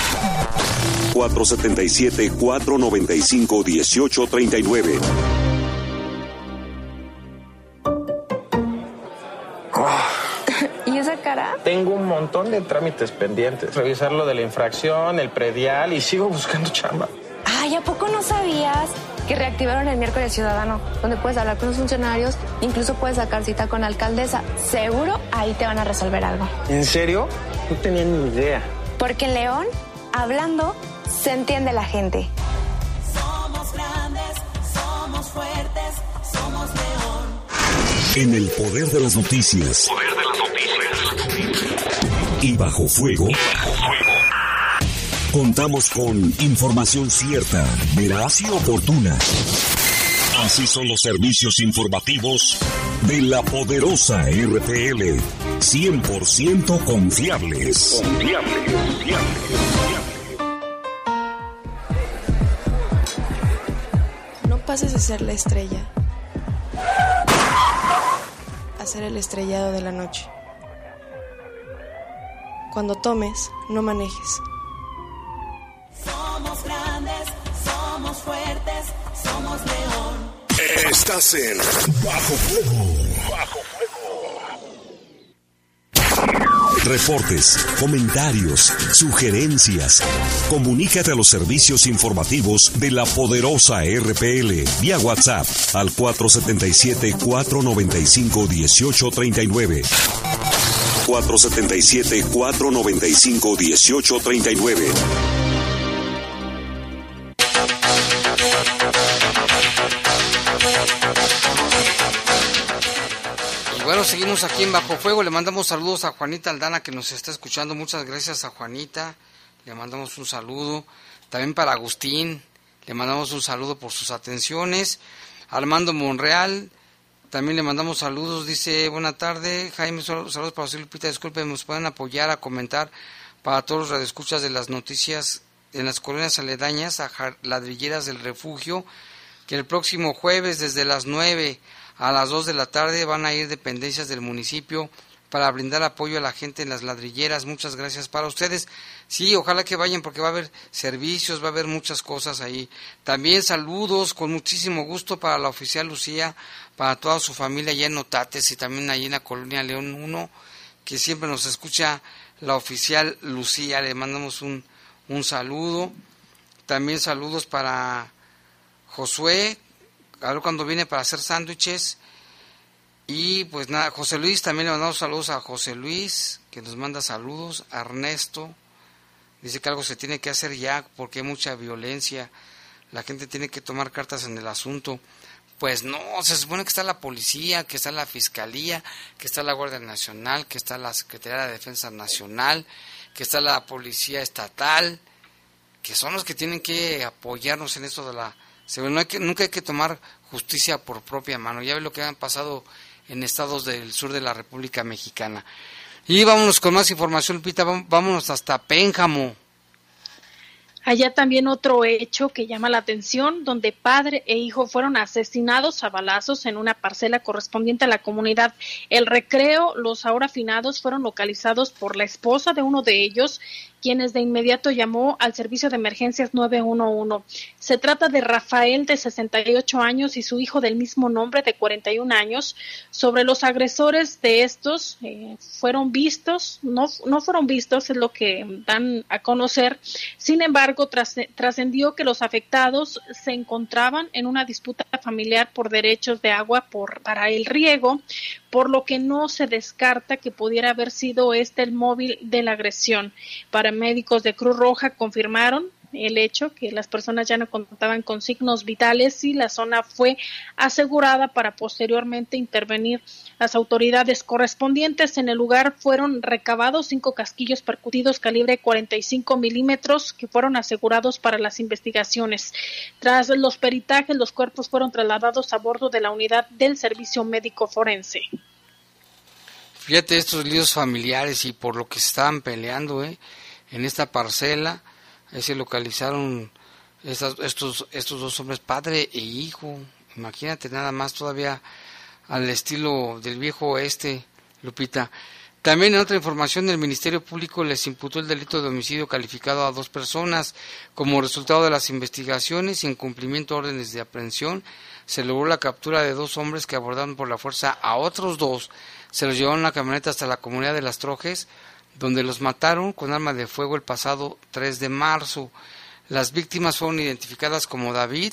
477-495-1839. Cara? Tengo un montón de trámites pendientes. Revisar lo de la infracción, el predial y sigo buscando chamba. Ay, ¿a poco no sabías que reactivaron el miércoles ciudadano? Donde puedes hablar con los funcionarios, incluso puedes sacar cita con la alcaldesa. Seguro ahí te van a resolver algo. ¿En serio? No tenía ni idea. Porque en León, hablando, se entiende la gente. Somos grandes, somos fuertes, somos león. En el poder de las noticias. Y bajo fuego. Contamos con información cierta, veraz y oportuna. Así son los servicios informativos de la poderosa RPL. 100% confiables. Confiables. No pases a ser la estrella. A ser el estrellado de la noche. Cuando tomes, no manejes. Somos grandes, somos fuertes, somos león. Estás en Bajo Fuego. Bajo Reportes, comentarios, sugerencias. Comunícate a los servicios informativos de la poderosa RPL vía WhatsApp al 477-495-1839. 477-495-1839. Y bueno, seguimos aquí en Bajo Fuego. Le mandamos saludos a Juanita Aldana que nos está escuchando. Muchas gracias a Juanita. Le mandamos un saludo. También para Agustín. Le mandamos un saludo por sus atenciones. Armando Monreal. También le mandamos saludos. Dice, buena tarde. Jaime, sal- saludos para usted, Lupita. Disculpe, nos pueden apoyar a comentar para todos los radioescuchas de las noticias en las colonias aledañas a Ladrilleras del Refugio, que el próximo jueves desde las 9 a las 2 de la tarde van a ir dependencias del municipio para brindar apoyo a la gente en las ladrilleras. Muchas gracias para ustedes. Sí, ojalá que vayan porque va a haber servicios, va a haber muchas cosas ahí. También saludos con muchísimo gusto para la oficial Lucía, para toda su familia allá en Notates y también allí en la colonia León 1, que siempre nos escucha la oficial Lucía. Le mandamos un, un saludo. También saludos para Josué, a ver cuando viene para hacer sándwiches. Y pues nada, José Luis, también le mandamos saludos a José Luis, que nos manda saludos, a Ernesto, dice que algo se tiene que hacer ya porque hay mucha violencia, la gente tiene que tomar cartas en el asunto. Pues no, se supone que está la policía, que está la fiscalía, que está la Guardia Nacional, que está la Secretaría de Defensa Nacional, que está la Policía Estatal, que son los que tienen que apoyarnos en esto de la. No hay que, nunca hay que tomar justicia por propia mano. Ya ve lo que han pasado en estados del sur de la República Mexicana. Y vámonos con más información, Pita. Vámonos hasta Pénjamo. Allá también otro hecho que llama la atención, donde padre e hijo fueron asesinados a balazos en una parcela correspondiente a la comunidad El Recreo. Los ahora finados fueron localizados por la esposa de uno de ellos, quienes de inmediato llamó al servicio de emergencias 911. Se trata de Rafael, de 68 años, y su hijo del mismo nombre, de 41 años. Sobre los agresores de estos, eh, fueron vistos, no, no fueron vistos, es lo que dan a conocer. Sin embargo, tras- trascendió que los afectados se encontraban en una disputa familiar por derechos de agua por, para el riego, por lo que no se descarta que pudiera haber sido este el móvil de la agresión. Paramédicos de Cruz Roja confirmaron el hecho que las personas ya no contaban con signos vitales y la zona fue asegurada para posteriormente intervenir las autoridades correspondientes. En el lugar fueron recabados cinco casquillos percutidos calibre 45 milímetros que fueron asegurados para las investigaciones. Tras los peritajes, los cuerpos fueron trasladados a bordo de la unidad del servicio médico forense. Fíjate estos líos familiares y por lo que estaban peleando ¿eh? en esta parcela, se localizaron estos, estos dos hombres, padre e hijo. Imagínate nada más todavía al estilo del viejo oeste, Lupita. También en otra información, el Ministerio Público les imputó el delito de homicidio calificado a dos personas. Como resultado de las investigaciones y en cumplimiento de órdenes de aprehensión, se logró la captura de dos hombres que abordaron por la fuerza a otros dos se los llevaron en la camioneta hasta la comunidad de Las Trojes, donde los mataron con arma de fuego el pasado 3 de marzo. Las víctimas fueron identificadas como David,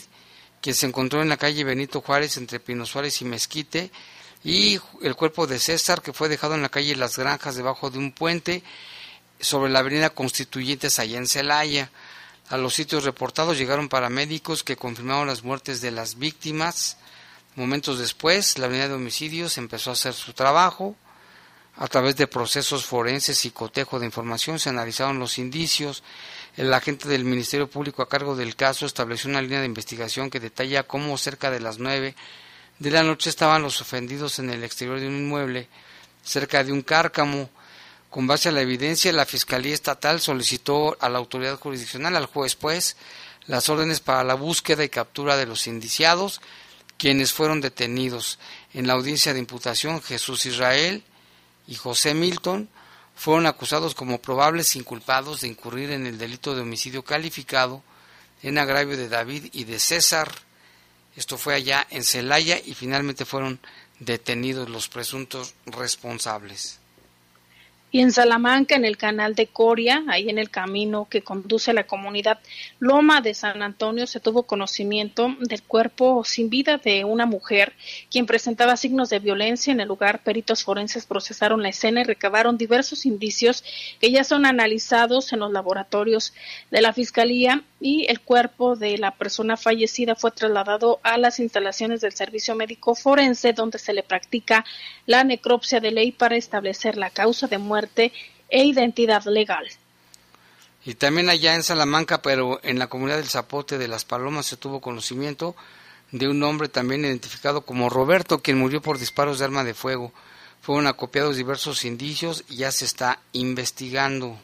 quien se encontró en la calle Benito Juárez entre Pino Suárez y Mezquite, y el cuerpo de César, que fue dejado en la calle Las Granjas debajo de un puente sobre la avenida Constituyentes allá en Celaya. A los sitios reportados llegaron paramédicos que confirmaron las muertes de las víctimas. Momentos después, la unidad de homicidios empezó a hacer su trabajo. A través de procesos forenses y cotejo de información se analizaron los indicios. El agente del Ministerio Público a cargo del caso estableció una línea de investigación que detalla cómo cerca de las nueve de la noche estaban los ofendidos en el exterior de un inmueble, cerca de un cárcamo. Con base a la evidencia, la Fiscalía Estatal solicitó a la autoridad jurisdiccional, al juez, pues, las órdenes para la búsqueda y captura de los indiciados quienes fueron detenidos en la audiencia de imputación, Jesús Israel y José Milton, fueron acusados como probables inculpados de incurrir en el delito de homicidio calificado en agravio de David y de César. Esto fue allá en Celaya y finalmente fueron detenidos los presuntos responsables. Y en Salamanca, en el canal de Coria, ahí en el camino que conduce a la comunidad Loma de San Antonio, se tuvo conocimiento del cuerpo sin vida de una mujer quien presentaba signos de violencia. En el lugar, peritos forenses procesaron la escena y recabaron diversos indicios que ya son analizados en los laboratorios de la Fiscalía y el cuerpo de la persona fallecida fue trasladado a las instalaciones del Servicio Médico Forense, donde se le practica la necropsia de ley para establecer la causa de muerte e identidad legal. Y también allá en Salamanca, pero en la comunidad del Zapote de las Palomas se tuvo conocimiento de un hombre también identificado como Roberto, quien murió por disparos de arma de fuego. Fueron acopiados diversos indicios y ya se está investigando.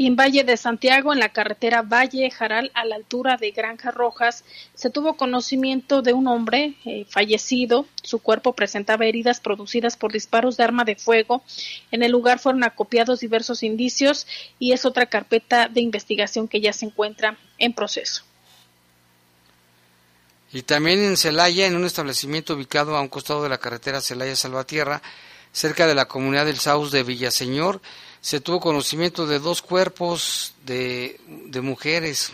Y en Valle de Santiago, en la carretera Valle Jaral, a la altura de Granja Rojas, se tuvo conocimiento de un hombre eh, fallecido. Su cuerpo presentaba heridas producidas por disparos de arma de fuego. En el lugar fueron acopiados diversos indicios y es otra carpeta de investigación que ya se encuentra en proceso. Y también en Celaya, en un establecimiento ubicado a un costado de la carretera Celaya-Salvatierra, cerca de la comunidad del Saus de Villaseñor, se tuvo conocimiento de dos cuerpos de, de mujeres,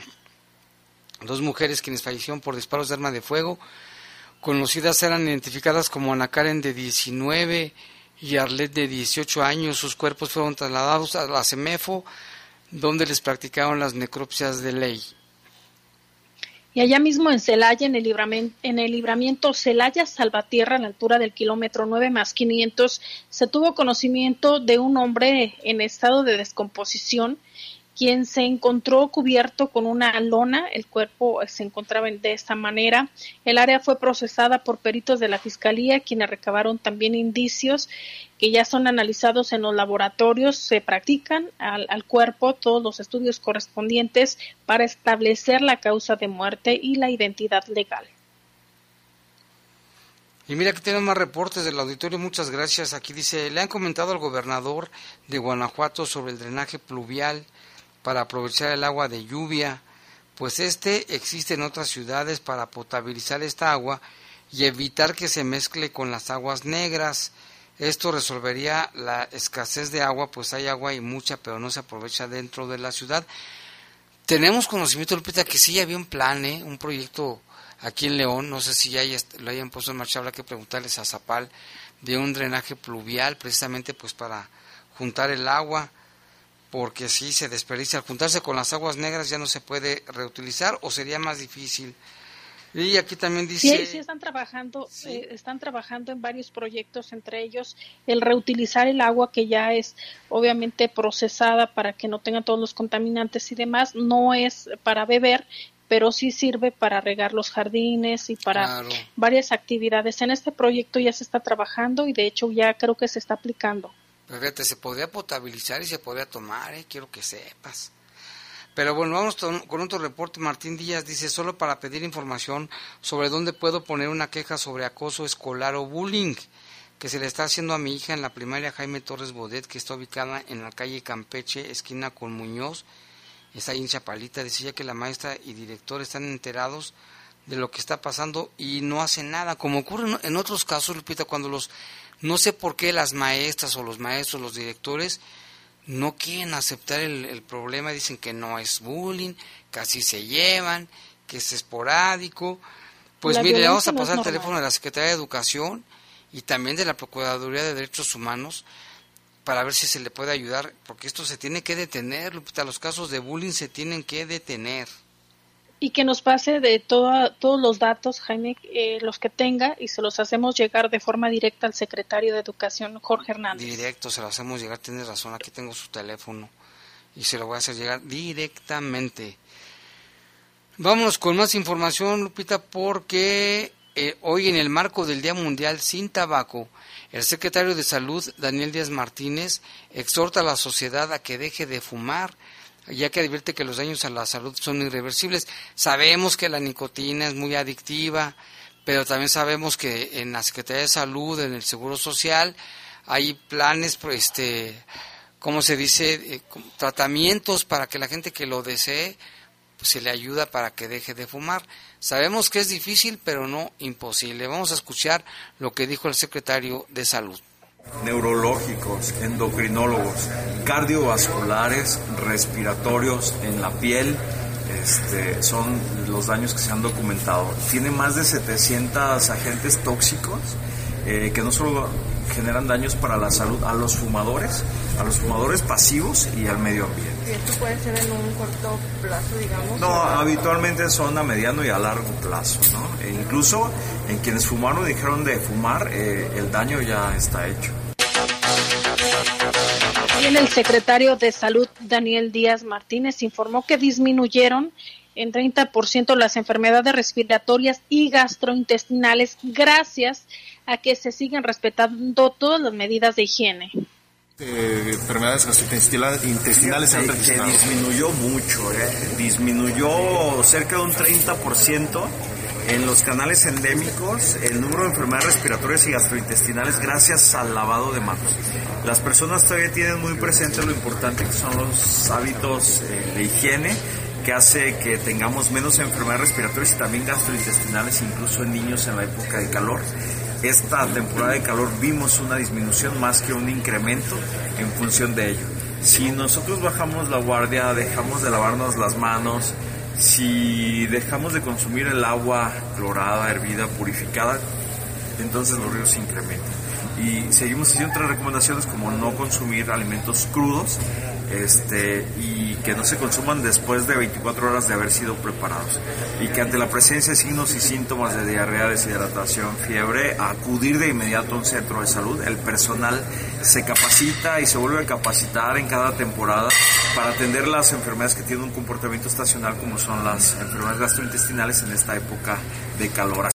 dos mujeres quienes fallecieron por disparos de arma de fuego. Conocidas eran identificadas como Ana Karen de 19 y Arlet de 18 años. Sus cuerpos fueron trasladados a la CEMEFO, donde les practicaron las necropsias de ley. Y allá mismo en Celaya, en el libramiento, en el libramiento Celaya Salvatierra, a la altura del kilómetro 9 más 500, se tuvo conocimiento de un hombre en estado de descomposición quien se encontró cubierto con una lona, el cuerpo se encontraba de esta manera. El área fue procesada por peritos de la Fiscalía, quienes recabaron también indicios que ya son analizados en los laboratorios, se practican al, al cuerpo todos los estudios correspondientes para establecer la causa de muerte y la identidad legal. Y mira que tenemos más reportes del auditorio, muchas gracias. Aquí dice, le han comentado al gobernador de Guanajuato sobre el drenaje pluvial para aprovechar el agua de lluvia, pues este existe en otras ciudades para potabilizar esta agua y evitar que se mezcle con las aguas negras. Esto resolvería la escasez de agua, pues hay agua y mucha, pero no se aprovecha dentro de la ciudad. Tenemos conocimiento, Lupita, que sí había un plan, ¿eh? un proyecto aquí en León, no sé si ya lo hayan puesto en marcha, habrá que preguntarles a Zapal, de un drenaje pluvial, precisamente pues para juntar el agua porque sí se desperdicia. Al juntarse con las aguas negras ya no se puede reutilizar o sería más difícil. Y aquí también dice... Sí, sí están trabajando, eh, están trabajando en varios proyectos, entre ellos el reutilizar el agua que ya es obviamente procesada para que no tenga todos los contaminantes y demás, no es para beber, pero sí sirve para regar los jardines y para varias actividades. En este proyecto ya se está trabajando y de hecho ya creo que se está aplicando. Fíjate, se podría potabilizar y se podría tomar, ¿eh? quiero que sepas. Pero bueno, vamos con otro reporte. Martín Díaz dice, solo para pedir información sobre dónde puedo poner una queja sobre acoso escolar o bullying que se le está haciendo a mi hija en la primaria Jaime Torres Bodet, que está ubicada en la calle Campeche, esquina con Muñoz, está ahí en. Decía que la maestra y director están enterados de lo que está pasando y no hacen nada, como ocurre en otros casos, Lupita, cuando los, no sé por qué las maestras o los maestros, los directores, no quieren aceptar el, problema, dicen que no es bullying, casi se llevan, que es esporádico. Pues mire, vamos a pasar el teléfono de la Secretaría de Educación y también de la Procuraduría de Derechos Humanos para ver si se le puede ayudar, porque esto se tiene que detener, los casos de bullying se tienen que detener y que nos pase de todos los datos, Jaime, eh, los que tenga, y se los hacemos llegar de forma directa al secretario de Educación, Jorge Hernández. Directo, se lo hacemos llegar, tienes razón, aquí tengo su teléfono y se lo voy a hacer llegar directamente. Vámonos con más información, Lupita, porque eh, hoy en el marco del Día Mundial sin Tabaco, el secretario de Salud, Daniel Díaz Martínez, exhorta a la sociedad a que deje de fumar ya que advierte que los daños a la salud son irreversibles. Sabemos que la nicotina es muy adictiva, pero también sabemos que en la Secretaría de Salud, en el Seguro Social, hay planes, pues, este, ¿cómo se dice? Eh, tratamientos para que la gente que lo desee pues, se le ayuda para que deje de fumar. Sabemos que es difícil, pero no imposible. Vamos a escuchar lo que dijo el secretario de Salud neurológicos, endocrinólogos, cardiovasculares, respiratorios en la piel, este, son los daños que se han documentado. Tiene más de 700 agentes tóxicos eh, que no solo generan daños para la salud a los fumadores, a los fumadores pasivos y al medio ambiente. ¿Y esto puede ser en un corto plazo, digamos? No, habitualmente son a mediano y a largo plazo, ¿no? E incluso en quienes fumaron y dijeron de fumar, eh, el daño ya está hecho. Bien, el secretario de Salud, Daniel Díaz Martínez, informó que disminuyeron en 30% las enfermedades respiratorias y gastrointestinales gracias a que se siguen respetando todas las medidas de higiene. Eh, enfermedades gastrointestinales se, disminuyó mucho, eh. disminuyó cerca de un 30% en los canales endémicos el número de enfermedades respiratorias y gastrointestinales gracias al lavado de manos. Las personas todavía tienen muy presente lo importante que son los hábitos eh, de higiene que hace que tengamos menos enfermedades respiratorias y también gastrointestinales, incluso en niños en la época de calor. Esta temporada de calor vimos una disminución más que un incremento en función de ello. Si nosotros bajamos la guardia, dejamos de lavarnos las manos, si dejamos de consumir el agua clorada, hervida, purificada, entonces los ríos se incrementan. Y seguimos haciendo otras recomendaciones como no consumir alimentos crudos este, y que no se consuman después de 24 horas de haber sido preparados. Y que ante la presencia de signos y síntomas de diarrea, deshidratación, fiebre, acudir de inmediato a un centro de salud. El personal se capacita y se vuelve a capacitar en cada temporada para atender las enfermedades que tienen un comportamiento estacional como son las enfermedades gastrointestinales en esta época de calor.